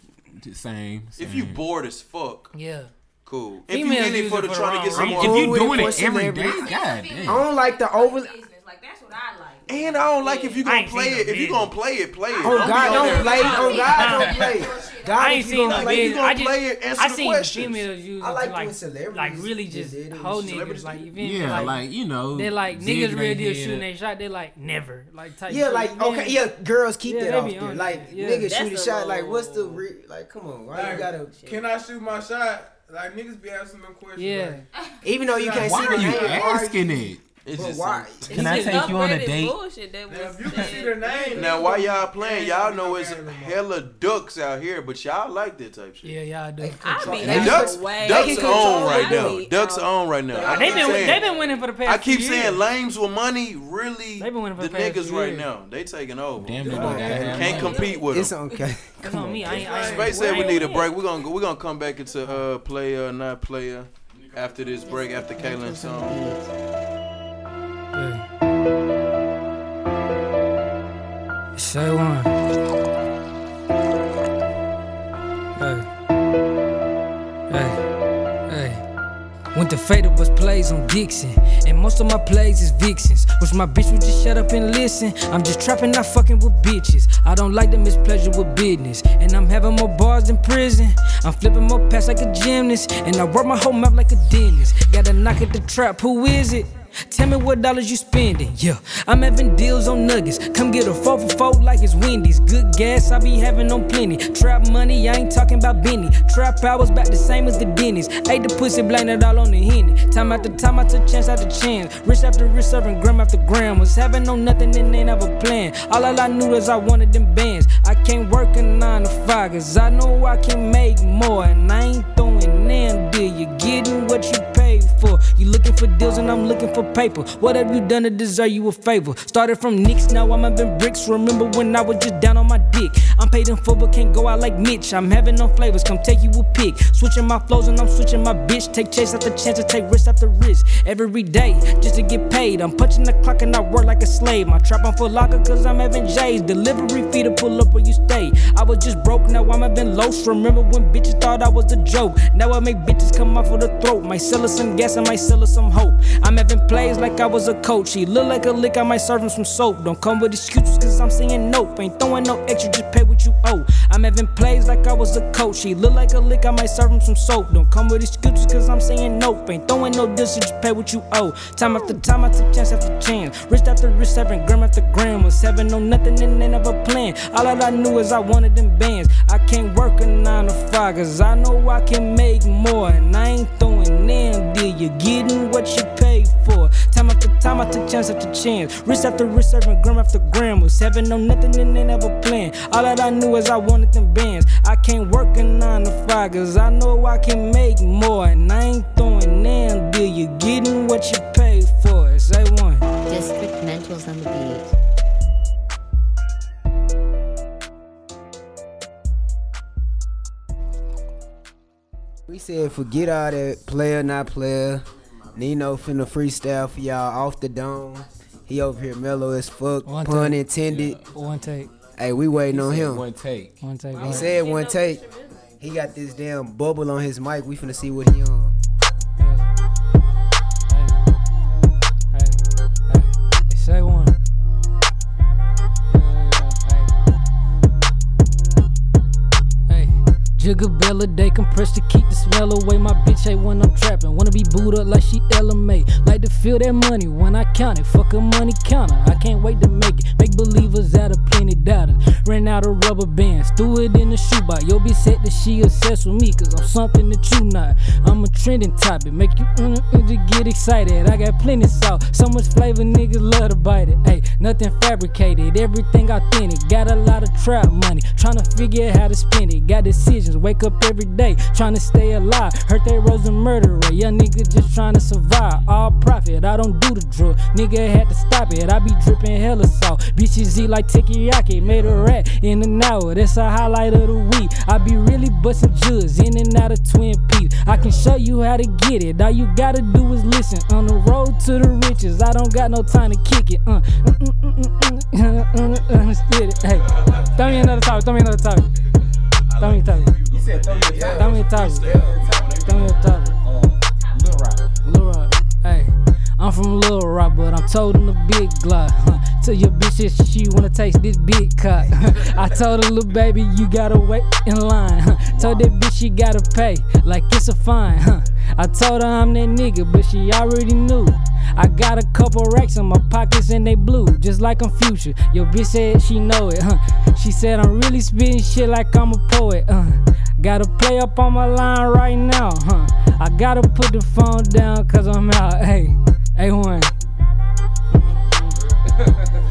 Same. If you bored as fuck, Yeah. cool. If you Females in it use for it the for trying to the get some wrong more, if cool you with doing for it every day, celebrities. god I damn. don't like the over. Business. Like that's what I like. And I don't like if you I gonna play seen it. no If you video. gonna play it, play it. Oh Don't God, don't there. play. Oh God, don't play. God, I if ain't you seen gonna no play, you gonna I just, play it, answer I the seen questions. females use I like when like, celebrities like really just just did it. hoe niggas. Like, do. you feel me? Yeah, like, like you know, they're like niggas their real deal shooting up. their shot. They like never like type. Yeah, shit, like you okay, yeah, girls keep Yeah, that off be there. Like yeah. niggas shoot a a shot. Like what's the re- like? Come on, why you gotta? Can I shoot my shot? Like niggas be asking them questions. Yeah. Like, Even though you can't see. Why are you asking it? It's But just why? Can I take you on a date? Bullshit that now, was you can see their name. Now, why y'all playing? Y'all know know it's game hella ducks out here, but y'all like that type shit. Yeah, y'all do. I be Ducks, way. ducks are on right now. Ducks are on right now. They keep been saying, they been winning for the past. I keep saying years. lames with money really they've been winning for the the niggas right now. They taking over. Damn, They they don't- gotta can't compete with them. It's okay. Come on me. I. I ain't Space said we need a break. We're gonna go. we're gonna come back into uh player not player after this break after Kaylin's song. Say one. Hey. Hey. Hey. Went to was plays on Dixon. And most of my plays is vixens. Wish my bitch would just shut up and listen. I'm just trapping, not fucking with bitches. I don't like to miss pleasure with business. And I'm having more bars in prison. I'm flipping more past like a gymnast. And I work my whole mouth like a dentist. Gotta knock at the trap, who is it? Tell me what dollars you spending. Yeah, I'm having deals on nuggets. Come get a four for four like it's Wendy's. Good gas, I be having on plenty. Trap money, I ain't talking about Benny. Trap hours back the same as the Denny's. Ate the pussy, blame it all on the Henny. Time after time, I took chance after chance. Wrist after wrist, serving gram after gram. Was having on nothing and ain't a plan. All I knew is I wanted them bands. I can't work a nine to five, cause I know I can make more. And I ain't throwing in deal. You getting what you. You looking for deals and I'm looking for paper. What have you done to deserve you a favor? Started from nicks, now I'm having bricks. Remember when I was just down on my dick? I'm paid in full, but can't go out like Mitch. I'm having no flavors, come take you a pic. Switching my flows and I'm switching my bitch. Take chase after chance to take risk after risk. Every day, just to get paid. I'm punching the clock and I work like a slave. My trap on full locker, cause I'm having J's. Delivery fee to pull up where you stay. I was just broke, now I'm having lows. Remember when bitches thought I was a joke? Now I make bitches come off of the throat. Might sell her some gas, and might sell her some hope. I'm having plays like I was a coach. He look like a lick, I might serve him some soap. Don't come with excuses, cause I'm saying nope. Ain't throwing no extra, just pay what you owe. I'm having plays like I was a coach. He look like a lick, I might serve him some soap. Don't come with excuses, cause I'm saying nope. Ain't throwing no so just pay what you owe. Time after time, I took chance after chance. Wrist after wrist, having gram after gram. Was seven no nothing and they never planned. All that I knew is I wanted them bands. I can't work a nine to five, cause I know I can make more. And I ain't throwing in deal. You getting what you paid for. Time after time, I took chance after chance. Wrist after wrist, serving gram after gram. Was having no nothing and they never planned. All that I knew is I wanted them bands. I can't work a nine to five, cause I know I can make more. And I ain't throwing in deal. You're getting what you paid for. Say one. District Mentals on the beat. We said forget all that player not player. Nino finna freestyle for y'all off the dome. He over here mellow as fuck, One pun take. intended. One take. Hey, we waiting on him. One take. One take. He said one take. He got this damn bubble on his mic. We finna see what he on. Jigabella, they compress to keep the smell away. My bitch hate when I'm trapping. Wanna be booed up like she LMA. Like to feel that money when I count it. Fuck a money counter. I can't wait to make it. Make believers out of plenty doubters. Ran out of rubber bands. Threw it in the shoebox. Yo, bitch said that she obsessed with me. Cause I'm something that you not. I'm a trending topic. Make you mm, mm, to get excited. I got plenty salt. So much flavor, niggas love to bite it. Hey, nothing fabricated. Everything authentic. Got a lot of trap money. Tryna figure out how to spend it. Got decisions. Wake up every day. Tryna stay alive. Hurt that rose and murder rate. Young nigga just tryna survive. All profit. I don't do the drug. Nigga had to stop it. I be dripping hella salt. Bitches eat like teriyaki. Made a rat in an hour. That's a highlight of the week. I be really busting jugs in and out of Twin Peaks. I can show you how to get it. All you gotta do is listen. On the road to the riches. I don't got no time to kick it. Uh, mm, mm, mm, mm, mm, mm, mm, Understood it. Hey, throw me another topic. Throw me another topic. Throw me a topic. Said throw me a Throw me a topic. Throw me a topic. Lil Rock. Lil Rock. Hey, I'm from Lil Rock, but I'm toting the big Glock. Huh. to your bitch if she wanna taste this big cock. I told her, little baby, you gotta wait in line. Told that bitch she gotta pay, like it's a fine. I told her I'm that nigga, but she already knew. I got a couple racks in my pockets and they blue, just like I'm future. Your bitch said she know it, huh? She said I'm really spitting shit like I'm a poet, uh. Gotta play up on my line right now, huh? I gotta put the phone down cause I'm out. Hey, A1.